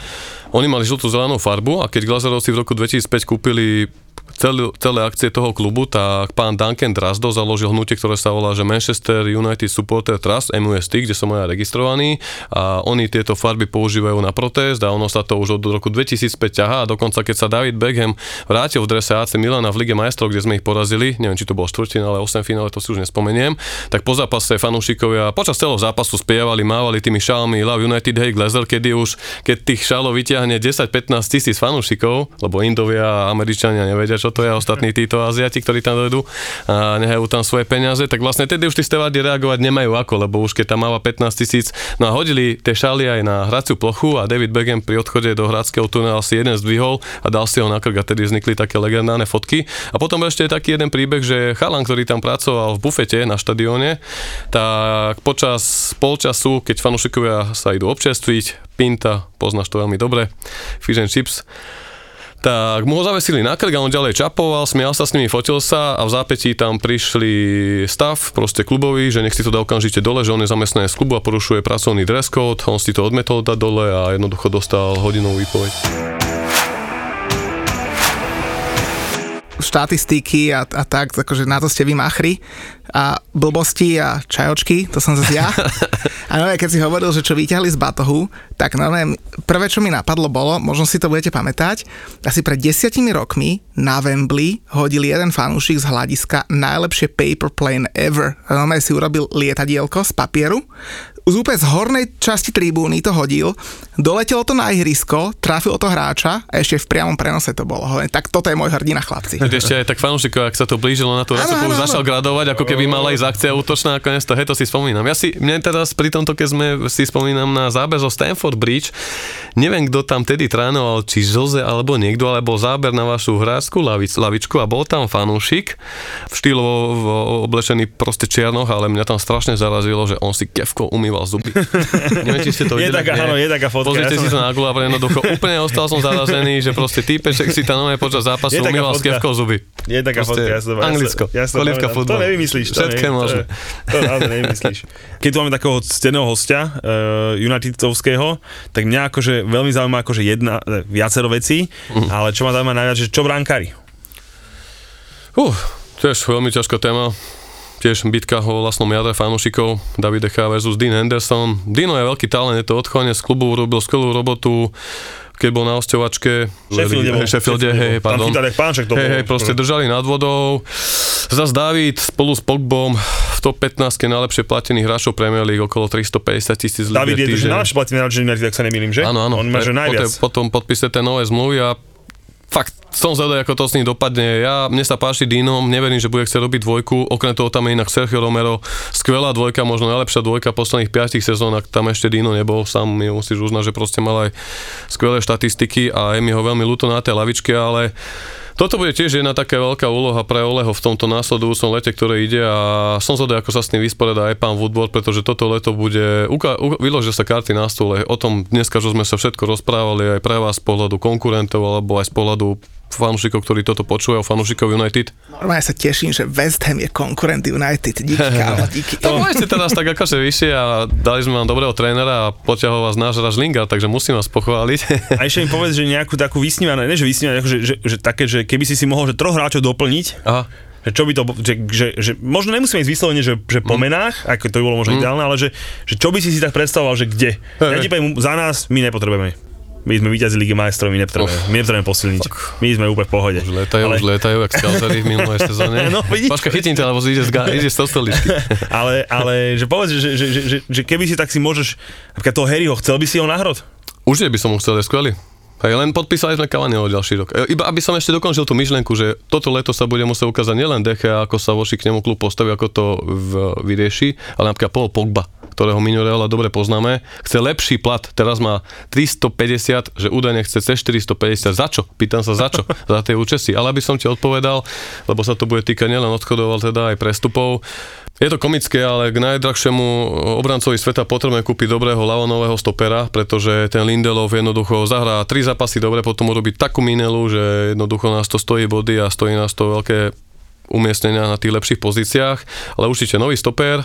oni mali žltú zelenú farbu a keď Glazerovci v roku 2005 kúpili celé, celé akcie toho klubu, tak pán Duncan Drasdo založil hnutie, ktoré sa volá, že Manchester United Supporter Trust, MUST, kde som aj registrovaný. A oni tieto farby používajú na protest a ono sa to už od roku 2005 ťahá. A dokonca keď sa David Beckham vrátil v drese AC Milana v Lige majstrov, kde sme ich porazili, neviem či to bolo štvrtina, ale 8 finále, to si už nespomeniem, tak po zápase fanúšikovia počas celého zápasu spievali, mávali tými šálmi Love United, hey Glazer, kedy už, keď tých šálov vyťahne 10-15 tisíc fanúšikov, lebo Indovia a Američania nevedia, čo to je, ostatní títo Aziati, ktorí tam dojdú a nehajú tam svoje peniaze, tak vlastne tedy už tí stevardi reagovať nemajú ako, lebo už keď tam máva 15 tisíc, no a hodili tie šaly aj na hraciu plochu a David Beckham pri odchode do hradského tunela si jeden zdvihol a dal si ho na krk a tedy vznikli také legendárne fotky. A potom ešte taký jeden príbeh, že chalan, ktorý tam pracoval v bufete na štadióne, tak počas polčasu, keď fanúšikovia sa idú občerstviť, Pinta, poznáš to veľmi dobre, fish and chips, tak mu ho zavesili na krk a on ďalej čapoval, smial sa s nimi, fotil sa a v zápätí tam prišli stav, proste klubový, že nech si to dá okamžite dole, že on je zamestnanec klubu a porušuje pracovný dress code, on si to odmetol dať dole a jednoducho dostal hodinovú výpoveď. Štatistiky a, a tak, akože na to ste vy machri a blbosti a čajočky, to som zase ja. *laughs* A no, keď si hovoril, že čo vyťahli z batohu, tak no, prvé, čo mi napadlo bolo, možno si to budete pamätať, asi pred desiatimi rokmi na Wembley hodil jeden fanúšik z hľadiska najlepšie paper plane ever. No, si urobil lietadielko z papieru, z úplne z hornej časti tribúny to hodil, doletelo to na ihrisko, trafilo to hráča a ešte v priamom prenose to bolo. Hovorím, tak toto je môj hrdina, chlapci. Ešte aj tak fanúšikov, ak sa to blížilo na tú rastu, už začal gradovať, ako keby mala ísť akcia útočná, ako to, hej, to si spomínam. Ja si, mne teraz pri tomto, keď sme si spomínam na záber zo Stanford Bridge, neviem, kto tam tedy trénoval, či Jose alebo niekto, ale bol záber na vašu hráčskú lavic, lavičku a bol tam fanúšik v štýlovo oblečený proste čiernoch, ale mňa tam strašne zarazilo, že on si kevkou umýval zuby. *laughs* Neviem, či ste to je videli. taká, áno, je taká fotka. Pozrite ja si som- to na Google a jednoducho úplne ostal som zarazený, že proste týpeček si tam nové počas zápasu Je umýval s kevkou zuby. Je taká Proste fotka, ja som, Anglicko, ja som, kolívka to futbal. nevymyslíš. To, Všetké nevy- možné. To, to nevymyslíš. Keď tu máme takého cteného hostia, uh, Unitedovského, tak mňa akože veľmi zaujíma akože jedna, eh, viacero vecí, Mhm. ale čo ma zaujíma najviac, že čo brankári? Uh, tiež veľmi ťažká téma. Tiež bitka o vlastnom jadre fanúšikov David Decha versus Dean Henderson. Dino je veľký talent, je to odchovanec z klubu, urobil skvelú robotu, keď bol na osťovačke. Sheffielde bol. Hej, Sheffielde, hej. Tam pardon. pánček, to hej, hej, proste držali nad vodou. Zas David spolu s Pogbom v top 15 najlepšie platených hráčov Premier League, okolo 350 tisíc ľudí. David je to, že najlepšie platí na United, ak sa nemýlim, že? Áno, áno. On má, že najviac. Potom podpísať tie nové zmluvy a fakt som zvedavý, ako to s ním dopadne. Ja, mne sa páči Dino, neverím, že bude chcieť robiť dvojku. Okrem toho tam je inak Sergio Romero. Skvelá dvojka, možno najlepšia dvojka posledných 5 sezón, ak tam ešte Dino nebol. Sám mi musíš uznať, že proste mal aj skvelé štatistiky a je mi ho veľmi ľúto na tej lavičke, ale toto bude tiež jedna taká veľká úloha pre Oleho v tomto následujúcom lete, ktoré ide a som zvedavý, ako sa s tým vysporiada aj pán Woodward, pretože toto leto bude, uka- u- vyložia sa karty na stole. O tom dneska, že sme sa všetko rozprávali aj pre vás z pohľadu konkurentov alebo aj z pohľadu fanúšikov, ktorí toto počúvajú, fanúšikov United. Normálne sa teším, že West Ham je konkurent United. Díky, *laughs* kámo, díky. To môžete teraz tak akože vyššie a dali sme vám dobrého trénera a poťahol vás náš raz Lingard, takže musím vás pochváliť. A ešte mi povedz, že nejakú takú vysnívanú, ne že vysnívanú, že, že, že, také, že keby si si mohol že troch hráčov doplniť, Aha. že čo by to, že, že, že možno nemusíme ísť vyslovene, že, že po menách, ako to by bolo možno ideálne, ale že, že čo by si si tak predstavoval, že kde. Ja ti poviem, za nás my nepotrebujeme. My sme víťazi Ligy majstrov, my nepotrebujeme, my nepotrebujeme posilniť. My sme úplne v pohode. Už letajú, ale, už letajú, jak skalzari v minulej *laughs* sezóne. No, vidíš. Počka, chytím ťa, lebo ide z, ide z stoličky. *laughs* ale, ale že povedz, že, že, že, že, že keby si tak si môžeš, napríklad toho Harryho, chcel by si ho nahrod? Určite by som mu chcel, je skvelý. Hej, len podpísali sme Cavaniho ďalší rok. E, Iba aby som ešte dokončil tú myšlienku, že toto leto sa bude musieť ukázať nielen Deche, ako sa voši k nemu klub postaví, ako to v, vyrieši, ale napríklad Paul Pogba, ktorého Minoreala dobre poznáme, chce lepší plat. Teraz má 350, že údajne chce cez 450. Za čo? Pýtam sa za čo? *laughs* za tie účesy. Ale aby som ti odpovedal, lebo sa to bude týkať nielen odchodov, ale teda aj prestupov. Je to komické, ale k najdrahšiemu obrancovi sveta potrebujeme kúpiť dobrého lavonového stopera, pretože ten Lindelov jednoducho zahrá tri zápasy dobre, potom urobí takú minelu, že jednoducho nás to stojí body a stojí nás to veľké umiestnenia na tých lepších pozíciách, ale určite nový stoper.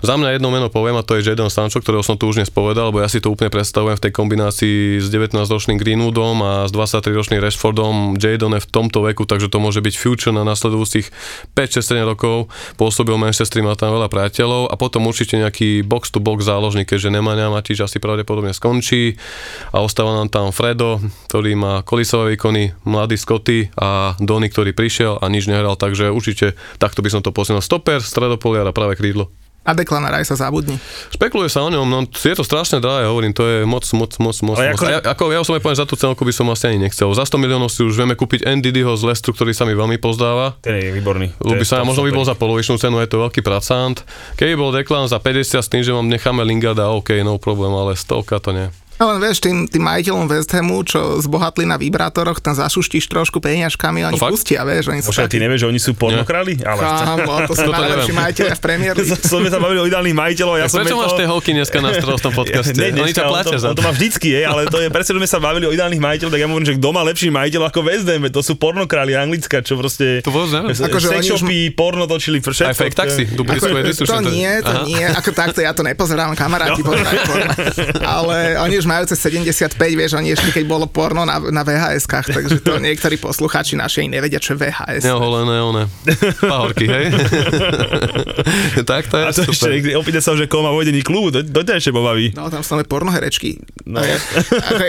Za mňa jedno meno poviem a to je Jadon Sancho, ktorého som tu už dnes povedal, lebo ja si to úplne predstavujem v tej kombinácii s 19-ročným Greenwoodom a s 23-ročným Rashfordom. Jadon je v tomto veku, takže to môže byť future na nasledujúcich 5-6-7 rokov. Pôsobil v Manchestri, má tam veľa priateľov a potom určite nejaký box-to-box záložník, keďže Nemanja Matič asi pravdepodobne skončí a ostáva nám tam Fredo, ktorý má kolisové výkony, mladý Scotty a Donny, ktorý prišiel a nič nehral, takže určite takto by som to posunul. Stoper, stredopoliar a práve krídlo. A Declan Rice sa zabudni. Špekuluje sa o ňom, no je to strašne drahé, hovorím, to je moc, moc, moc, moc. Ale moc. ako- A ja, ako, ja osobne poviem, za tú cenku by som asi ani nechcel. Za 100 miliónov si už vieme kúpiť Ndidyho z Lestru, ktorý sa mi veľmi pozdáva. Ten je výborný. Ľubí sa, možno by bol za polovičnú cenu, je to veľký pracant. Keby bol Deklan za 50 s tým, že vám necháme Lingarda, OK, no problém, ale stovka to nie. *laughs* Ale vieš, tým, tým majiteľom West Hamu, čo zbohatli na vibratoroch, tam zašuštíš trošku peniažkami, oni No fakt? pustia, vieš, oni sú Počkaj, ty nevieš, že oni sú pornokrali? Ale Kámo, *laughs* to sú najlepší majiteľia v Premier *laughs* League. sme sa bavili o ideálnych majiteľov. Ja som Prečo máš tie to... holky dneska na v tom podcaste? Ne, Oni on, platia to, za on to má vždycky, je, ale to je presne, že sme sa bavili o ideálnych majiteľoch, tak ja hovorím, že kto má lepší majiteľ ako West Ham, to sú pornokrali Anglická, čo proste... To vôbec neviem. Akože sex oni už- shopy, porno točili, všetko. Aj fake taxi, to nie, to nie, ako takto, ja to nepozerám, kamaráti, No. pozerám, ale oni už majú cez 75, vieš, oni ešte keď bolo porno na, na VHS-kách, takže to niektorí poslucháči naši nevedia, čo je VHS. Neoholené, one. Pahorky, hej? *laughs* tak to je A to super. ešte, opýta sa, že koho má vedení klubu, to, to ťa ešte pobaví. No, tam sú aj pornoherečky. No. Ja,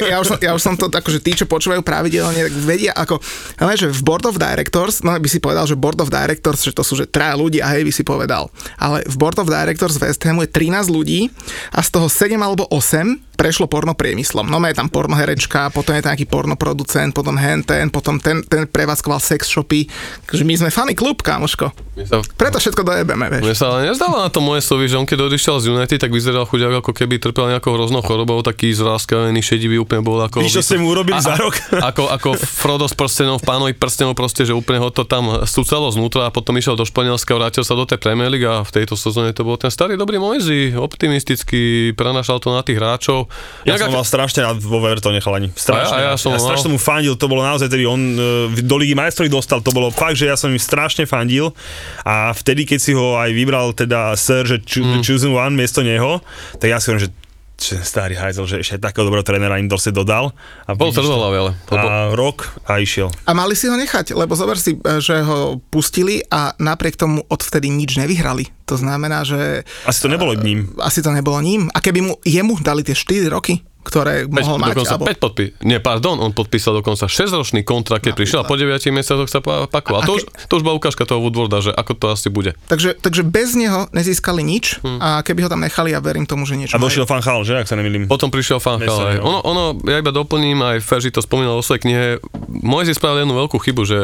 ja, už som, ja už som to, akože tí, čo počúvajú pravidelne, tak vedia, ako, ale že v Board of Directors, no by si povedal, že Board of Directors, že to sú, že traja ľudia, hej, by si povedal. Ale v Board of Directors West Hamu je 13 ľudí a z toho 7 alebo 8 prešlo porno priemyslom. No je tam pornoherečka, potom je tam nejaký pornoproducent, potom hen ten, potom ten, ten prevádzkoval sex shopy. Takže my sme funny klub, kámoško. Sa, Preto všetko dojebeme, vieš. mne sa ale nezdalo na tom Moesovi, že on keď odišiel z United, tak vyzeral chudák ako keby trpel nejakou hroznou chorobou, taký zráskavený, šedivý, úplne bol ako... Víš, čo ste mu urobili za rok? *laughs* ako, ako Frodo s prstenom v pánovi prstenov proste, že úplne ho to tam stúcalo znútra a potom išiel do Španielska, vrátil sa do tej Premier League a v tejto sezóne to bol ten starý dobrý Moisey, optimistický, prenašal to na tých hráčov. Ja Inak som ak- mal strašne rád vo Evertone chalani. Strašne. A ja- a ja som ja mal. strašne mu fandil, to bolo naozaj tedy on e, do Ligy majstrov dostal, to bolo fakt, že ja som im strašne fandil a vtedy, keď si ho aj vybral teda Sir, že cho- Mm. chosen one miesto neho, tak ja si hovorím, že starý hajzel, že ešte takého dobrého trénera im dosť dodal. A Bol to. trvalý, ale. Lebo, A rok a išiel. A mali si ho nechať, lebo zober si, že ho pustili a napriek tomu odvtedy nič nevyhrali. To znamená, že Asi to nebolo ním. asi to nebolo ním. A keby mu, jemu dali tie 4 roky, ktoré Peť, mohol mať, dokonca alebo... 5 podpí... Nie, pardon, on podpísal dokonca 6-ročný kontrakt, keď prišiel a po 9 mesiacoch sa pa- pakoval. A to, A už, to už bola ukážka toho Woodwarda, že ako to asi bude. Takže, takže bez neho nezískali nič a keby ho tam nechali, ja verím tomu, že niečo A došiel Fan Hal, že, ak sa nemýlim. Potom prišiel Fanchal. No. Ono, ono, ja iba doplním, aj Ferži to spomínal vo svojej knihe, Mojzi spravil jednu veľkú chybu, že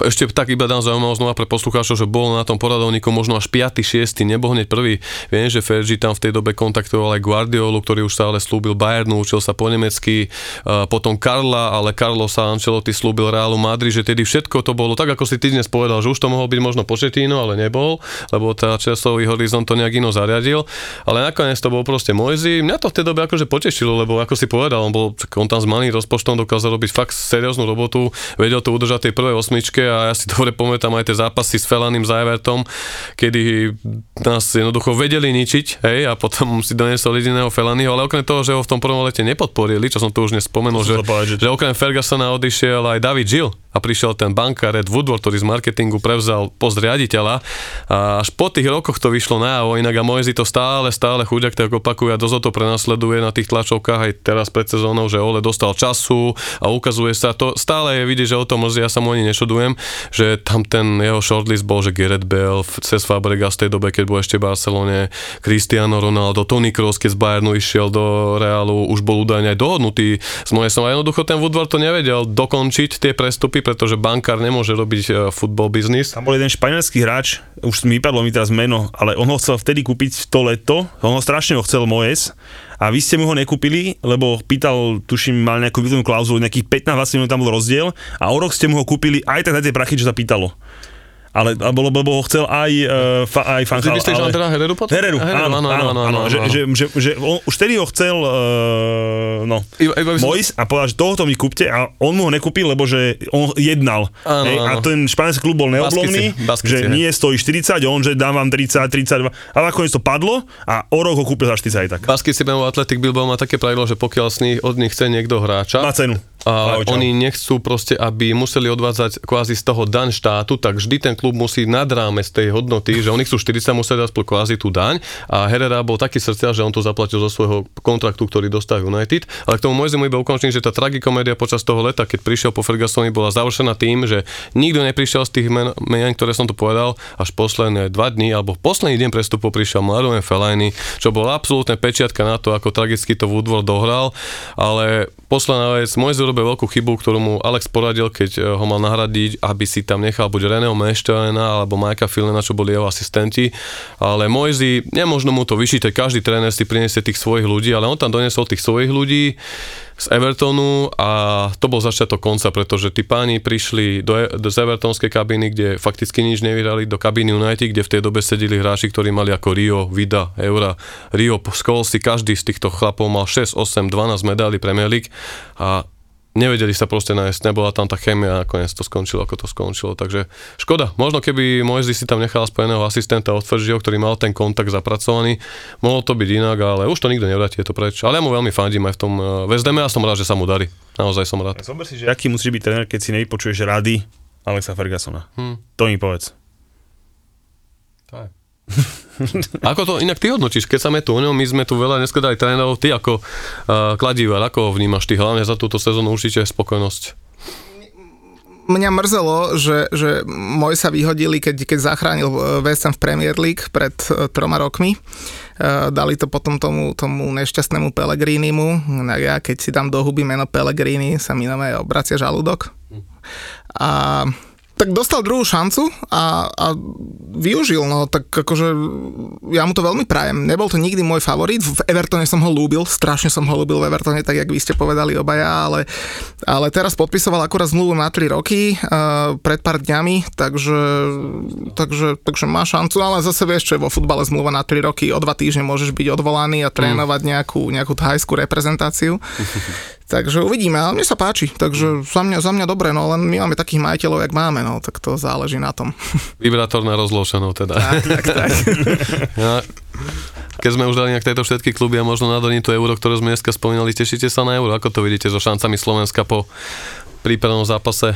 ešte tak iba dám zaujímavosť znova pre poslucháčov, že bol na tom poradovníku možno až 5. 6. nebol hneď prvý. Viem, že Fergie tam v tej dobe kontaktoval aj Guardiolu, ktorý už stále slúbil Bayernu, učil sa po nemecky, uh, potom Karla, ale Carlo sa Ancelotti slúbil Realu Madrid, že tedy všetko to bolo tak, ako si ty dnes povedal, že už to mohol byť možno Početíno, ale nebol, lebo tá časový horizont to nejak ino zariadil. Ale nakoniec to bol proste Mojzi. Mňa to v tej dobe akože potešilo, lebo ako si povedal, on bol on tam s malým rozpočtom dokázal robiť fakt serióznu robotu, vedel to udržať tej prvej osmičke a ja si dobre pamätám aj tie zápasy s Felaným za Evertom, kedy nás jednoducho vedeli ničiť, hej, a potom si doniesol jediného Felanyho, ale okrem toho, že ho v tom prvom lete nepodporili, čo som tu už nespomenul, že, že- že okrem Fergusona odišiel aj David Gill a prišiel ten bankár Red Woodward, ktorý z marketingu prevzal post riaditeľa a až po tých rokoch to vyšlo na inak a Moisey to stále, stále chuďak, tak opakuje a dosť to prenasleduje na tých tlačovkách aj teraz pred sezónou, že Ole dostal času a ukazuje sa to, stále je vidieť, že o tom mrzí, ja sa mu ani nešudujem, že tam ten jeho shortlist bol, že Gareth Bale, Cez Fabregas v tej dobe, keď bol ešte v Barcelone, Cristiano Ronaldo, Toni Kroos, keď z Bayernu išiel do Realu, už bol údajne aj dohodnutý s Moesom a jednoducho ten Woodward to nevedel dokončiť tie prestupy, pretože bankár nemôže robiť e, football business. Tam bol jeden španielský hráč, už mi vypadlo mi teraz meno, ale on ho chcel vtedy kúpiť v to leto, on ho strašne ho chcel Moes a vy ste mu ho nekúpili, lebo pýtal, tuším, mal nejakú významnú klauzulu, nejakých 15-20 minút tam bol rozdiel a o rok ste mu ho kúpili aj tak na tie prachy, čo sa pýtalo. Ale lebo, lebo ho chcel aj, uh, fa, aj Fanchal. myslíš, ale... teda Hereru potom? Hereru, áno, áno, áno, áno, že, že, že, že on, už vtedy ho chcel, uh, no, Iba- iba Mois a povedal, že tohoto mi kúpte a on mu ho nekúpil, lebo že on jednal. Áno, hej, a áno. ten španielský klub bol neoblomný, Baskici, Baskici, že hej. nie stojí 40, on že dám vám 30, 32, ale nakoniec to padlo a o rok ho kúpil za 40 aj tak. Basky si Athletic Bilbao má také pravidlo, že pokiaľ z nich, od nich chce niekto hráča, Má cenu. a Ahoj, oni nechcú proste, aby museli odvádzať kvázi z toho daň štátu, tak vždy ten klub musí nad rámec tej hodnoty, že oni chcú 40, musia dať spolu kvázi tú daň a Herrera bol taký srdcia, že on to zaplatil zo svojho kontraktu, ktorý dostal United. Ale k tomu Moisemu iba ukončím, že tá tragikomédia počas toho leta, keď prišiel po Fergusonovi, bola završená tým, že nikto neprišiel z tých men, men ktoré som tu povedal, až posledné dva dní, alebo posledný deň prestupu prišiel Mladoven Fellaini, čo bol absolútne pečiatka na to, ako tragicky to Woodward dohral, ale posledná vec, Moise urobil veľkú chybu, ktorú mu Alex poradil, keď eh, ho mal nahradiť, aby si tam nechal buď Reného Meštelena alebo Majka Filena, čo boli jeho asistenti, ale Moisey, nemôžno mu to vyšítať, každý tréner si priniesie tých svojich ľudí, ale on tam doniesol tých svojich ľudí z Evertonu a to bol začiatok konca, pretože tí páni prišli do, do z Evertonskej kabiny, kde fakticky nič nevyhrali, do kabiny United, kde v tej dobe sedeli hráči, ktorí mali ako Rio, Vida, Eura, Rio, Skolsi, každý z týchto chlapov mal 6, 8, 12 medailí Premier League a nevedeli sa proste nájsť, nebola tam tá chemia a nakoniec to skončilo, ako to skončilo. Takže škoda, možno keby Moisey si tam nechal spojeného asistenta od Fergio, ktorý mal ten kontakt zapracovaný, mohlo to byť inak, ale už to nikto nevráti, je to preč. Ale ja mu veľmi fandím aj v tom West Hame a som rád, že sa mu darí. Naozaj som rád. Zober si, že aký musí byť tréner, keď si nevypočuješ rady Alexa Fergusona. Hm. To mi povedz. *laughs* *laughs* Ako to inak ty hodnotíš, keď sa tu o ňom, my sme tu veľa dneska dali trénerov, ty ako uh, kladívar, ako ho vnímaš ty hlavne za túto sezónu určite spokojnosť? mňa mrzelo, že, že môj sa vyhodili, keď, keď zachránil West Ham v Premier League pred uh, troma rokmi. Uh, dali to potom tomu, tomu nešťastnému Pelegrinimu. Ja keď si dám do huby meno Pelegrini, sa mi na obracia žalúdok. A tak dostal druhú šancu a, a využil, no tak akože ja mu to veľmi prajem. Nebol to nikdy môj favorit, v Evertone som ho lúbil, strašne som ho lúbil v Evertone, tak jak vy ste povedali obaja, ale, ale teraz podpisoval akurát zmluvu na 3 roky uh, pred pár dňami, takže, takže, takže má šancu, ale zase vieš, čo je vo futbale zmluva na 3 roky, o 2 týždne môžeš byť odvolaný a trénovať nejakú, nejakú thajskú reprezentáciu. *laughs* Takže uvidíme, ale mne sa páči, takže za mňa, za mňa dobre, no len my máme takých majiteľov, jak máme, no tak to záleží na tom. *laughs* Vibrátor na teda. Tak, tak, tak. *laughs* ja, keď sme už dali nejak tieto všetky kluby a možno na to euro, ktoré sme dneska spomínali, tešíte sa na euro? Ako to vidíte so šancami Slovenska po prípadnom zápase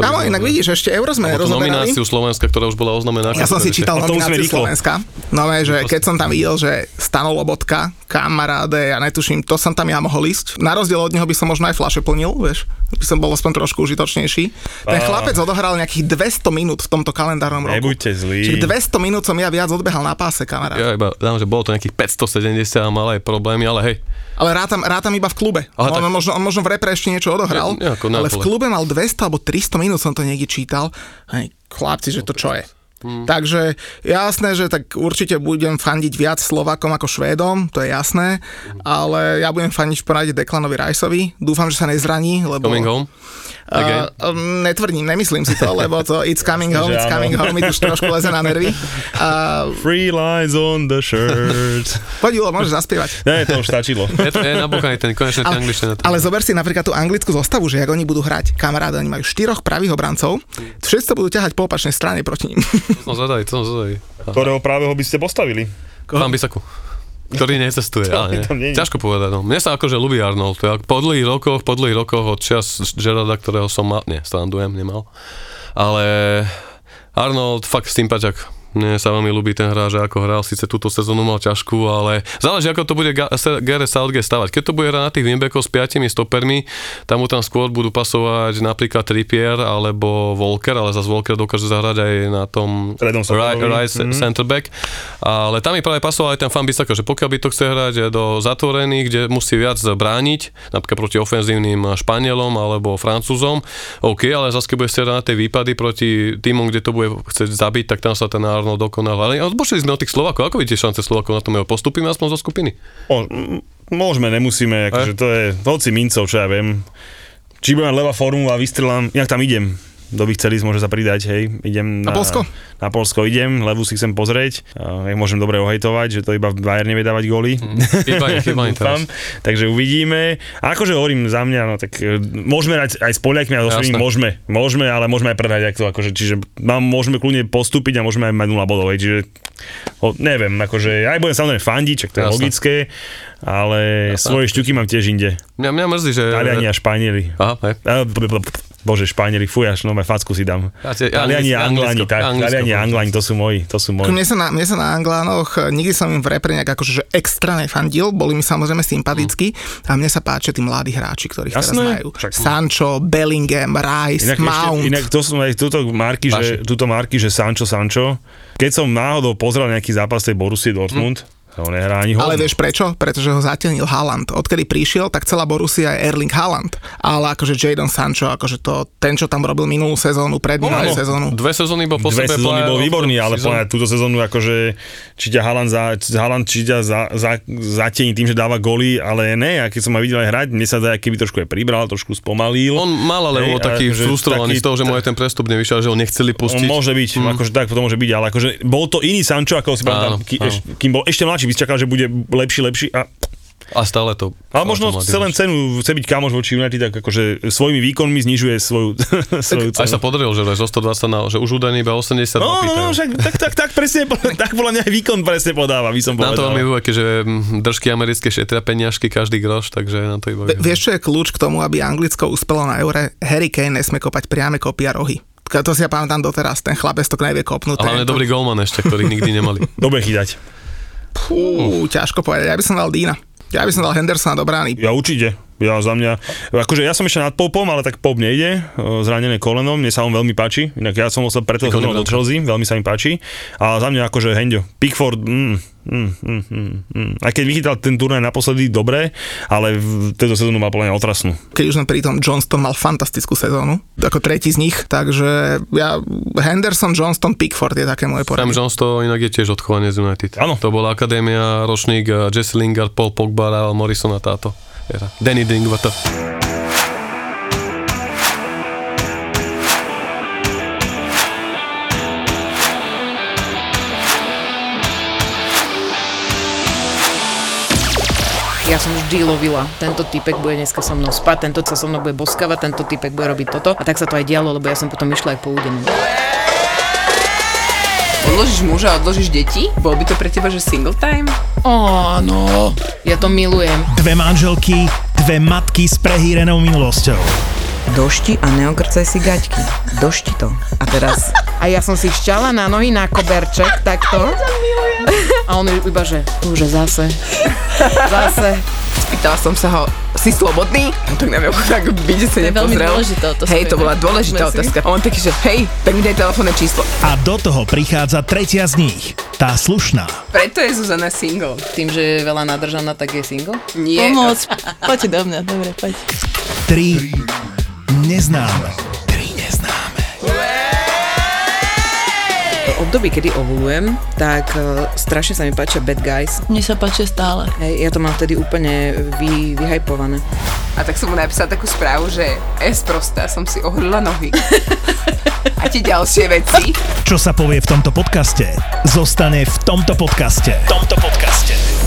Áno, inak vidíš, ešte euro sme rozoberali. nomináciu Slovenska, ktorá už bola oznamená. Ja som si čítal nomináciu Slovenska. No že keď som tam videl, že Stano Lobotka, kamaráde, ja netuším, to som tam ja mohol ísť. Na rozdiel od neho by som možno aj flaše plnil, vieš. By som bol aspoň trošku užitočnejší. Ten chlapec odohral nejakých 200 minút v tomto kalendárnom roku. Nebuďte zlí. Čiže 200 minút som ja viac odbehal na páse, kamarát. Ja iba dám, že bolo to nejakých 570 a mal aj problémy, ale hej, ale rátam, rátam iba v klube. Ale on, tak... možno, on možno v repre ešte niečo odohral, ja, ale v klube mal 200 alebo 300 minút, som to niekde čítal. Hej, chlapci, že to čo je. Hmm. Takže jasné, že tak určite budem fandiť viac Slovakom ako Švédom, to je jasné, ale ja budem fandiť v poradí Deklanovi Rajsovi. Dúfam, že sa nezraní, lebo... Coming home? Uh, um, netvrdím, nemyslím si to, lebo to it's coming home, it's coming home, mi tu už trošku leze na nervy. Uh, Free lines on the shirt. Poď, Julo, môžeš zaspievať. Ne, to už stačilo. je, to, je nabúchaný ten konečne ale, angličtina. Ale zober si napríklad tú anglickú zostavu, že ak oni budú hrať, kamaráde, oni majú štyroch pravých obrancov, všetci sa budú ťahať po opačnej strane proti ním. To som zvedavý, to som zvedavý. Ktorého právého by ste postavili? Pán Bisaku ktorý necestuje. ale nie. Ťažko povedať. No. Mne sa akože ľubí Arnold. Po dlhých rokoch, po dlhých rokoch od čas Gerarda, ktorého som mal, nie, strandujem, nemal. Ale Arnold, fakt sympatiak mne sa veľmi ľúbi ten hráč, ako hral, síce túto sezónu mal ťažkú, ale záleží, ako to bude Gareth Southgate stavať. Keď to bude hrať na tých winbackov s piatimi stopermi, tam mu tam skôr budú pasovať napríklad Trippier alebo Volker, ale zase Volker dokáže zahrať aj na tom right, right mm-hmm. center back. Ale tam mi práve pasoval aj ten fan Bisaka, že pokiaľ by to chce hrať do zatvorených, kde musí viac brániť, napríklad proti ofenzívnym Španielom alebo Francúzom, OK, ale zase keď bude na tie výpady proti týmom, kde to bude chcieť zabiť, tak tam sa ten Arnold dokonal. Ale odbočili sme od tých Slovakov. Ako vidíte šance Slovakov na tom? Postupíme aspoň zo skupiny? O, môžeme, nemusíme. Akože to je hoci mincov, čo ja viem. Či budem mať leva formu a vystrelám, inak tam idem kto by chceli, môže sa pridať, hej, idem na, na Polsko? Na Polsko idem, levu si chcem pozrieť, uh, môžem dobre ohejtovať, že to iba Bayern nevie dávať góly. Mm, *laughs* Takže uvidíme. A akože hovorím za mňa, no tak uh, môžeme hrať aj s Poliakmi a so môžeme, môžeme, ale môžeme aj prehrať, ak to, akože, čiže mám, môžeme kľudne postúpiť a môžeme aj mať 0 bodov, hej, čiže o, neviem, akože aj budem samozrejme fandiť, čak to je Jasne. logické, ale Jasne. svoje šťuky mám tiež inde. Mňa, mňa mrzí, že... Taliani a Španieli. Aha, hej. Bože, Španieli, fuj, až nové facku si dám. Taliani a Angláni, tak, Taliani a Angláni, to sú moji, to sú moji. Mne sa na, mne sa na Anglánoch, nikdy som im v repre nejak akože že extra nefandil, boli mi samozrejme sympatickí mm. a mne sa páčia tí mladí hráči, ktorých Jasné, teraz majú. Však... Sancho, Bellingham, Rice, inak Mount. Ešte, inak to sú aj túto marky, že, túto marky, že Sancho, Sancho. Keď som náhodou pozrel nejaký zápas tej Borussia Dortmund, mm on nehrá ani Ale vieš prečo? Pretože ho zatenil Haaland. Odkedy prišiel, tak celá Borussia je Erling Haaland. Ale akože Jadon Sancho, akože to, ten, čo tam robil minulú sezónu, pred minulú no, sezónu. Dve sezóny bol po Dve sezóny bol výborný, ale sezónu. túto sezónu akože či ťa Haaland, za, Haaland či ťa za, za, zatení tým, že dáva goly, ale ne, a keď som ma videl aj hrať, mne sa zdá, keby trošku aj pribral, trošku spomalil. On mal ale bol taký akože, frustrovaný taký, z toho, že mu aj ten prestup nevyšiel, že ho nechceli pustiť. On môže byť, mm. akože tak to môže byť, ale akože bol to iný Sancho, ako si pamätám, kým, bol ešte mladší, by čakal, že bude lepší, lepší a A stále to... Ale možno chce len cenu, chce byť kamoš voči United, tak akože svojimi výkonmi znižuje svoju, *laughs* svoju Aj cenu. sa podarilo, že zo 120 na, že už údajne iba 82 No, no, pýtajú. no, však, tak, tak, tak, presne, *laughs* tak podľa mňa aj výkon presne podáva, by som Na to povedal. veľmi vyhovuje, že držky americké šetria peniažky každý groš, takže na to iba. Vieš, čo je kľúč k tomu, aby Anglicko uspelo na eure? Harry Kane nesmie kopať priame kopy a rohy. To si ja pamätám doteraz, ten chlapec to nevie kopnúť. A hlavne Ten- dobrý golman ešte, ktorý nikdy nemali. *laughs* Dobre chytať. Fú, ťažko povedať, ja by som dal Dina. Ja by som dal Hendersona do brány. Ja určite. Ja za mňa, akože ja som ešte nad Popom, ale tak Pop nejde, o, zranené koleno, mne sa on veľmi páči, inak ja som sa preto zhodol do. Chelsea, veľmi sa mi páči, a za mňa akože Hendio, Pickford, mm, mm, mm, mm, mm. aj keď vychytal ten turnaj naposledy dobre, ale v tejto sezónu má mňa otrasnú. Keď už sme pri tom, Johnston mal fantastickú sezónu, ako tretí z nich, takže ja, Henderson, Johnston, Pickford je také moje Sam poradie. Jones to inak je tiež odchovanie z United. Áno. To bola akadémia, ročník Jesse Lingard, Paul Pogba, Morrison a táto. Éra. Danny Drinkwater. Ja som vždy lovila. Tento typek bude dneska so mnou spať, tento sa so mnou bude boskavať, tento typek bude robiť toto. A tak sa to aj dialo, lebo ja som potom išla aj po údenu. Odložíš muža, odložíš deti? Bol by to pre teba, že single time? Áno, ja to milujem. Dve manželky, dve matky s prehýrenou minulosťou. Došti a neokrcaj si gaťky. Došti to. A teraz A ja som si šťala na nohy na koberček, takto. A on iba, že už zase, zase. Spýtala som sa ho, si slobodný? No tak neviem, *laughs* tak byť sa To je veľmi nepozrel. otázka. Hej, to bola dôležitá otázka. A on taký, že hej, tak mi daj telefónne číslo. A do toho prichádza tretia z nich, tá slušná. Preto je Zuzana single. Tým, že je veľa nadržaná, tak je single. Nie. Pomoc. Poďte do mňa, dobre, poď. Tri neznáme. Tri neznáme. Období, kedy ovulujem, tak uh, strašne sa mi páčia bad guys. Mne sa páči stále. Hej, ja to mám vtedy úplne vy, vyhajpované. A tak som mu napísala takú správu, že es prostá, som si ohrila nohy. A tie ďalšie veci. Čo sa povie v tomto podcaste, zostane v tomto podcaste. V tomto podcaste.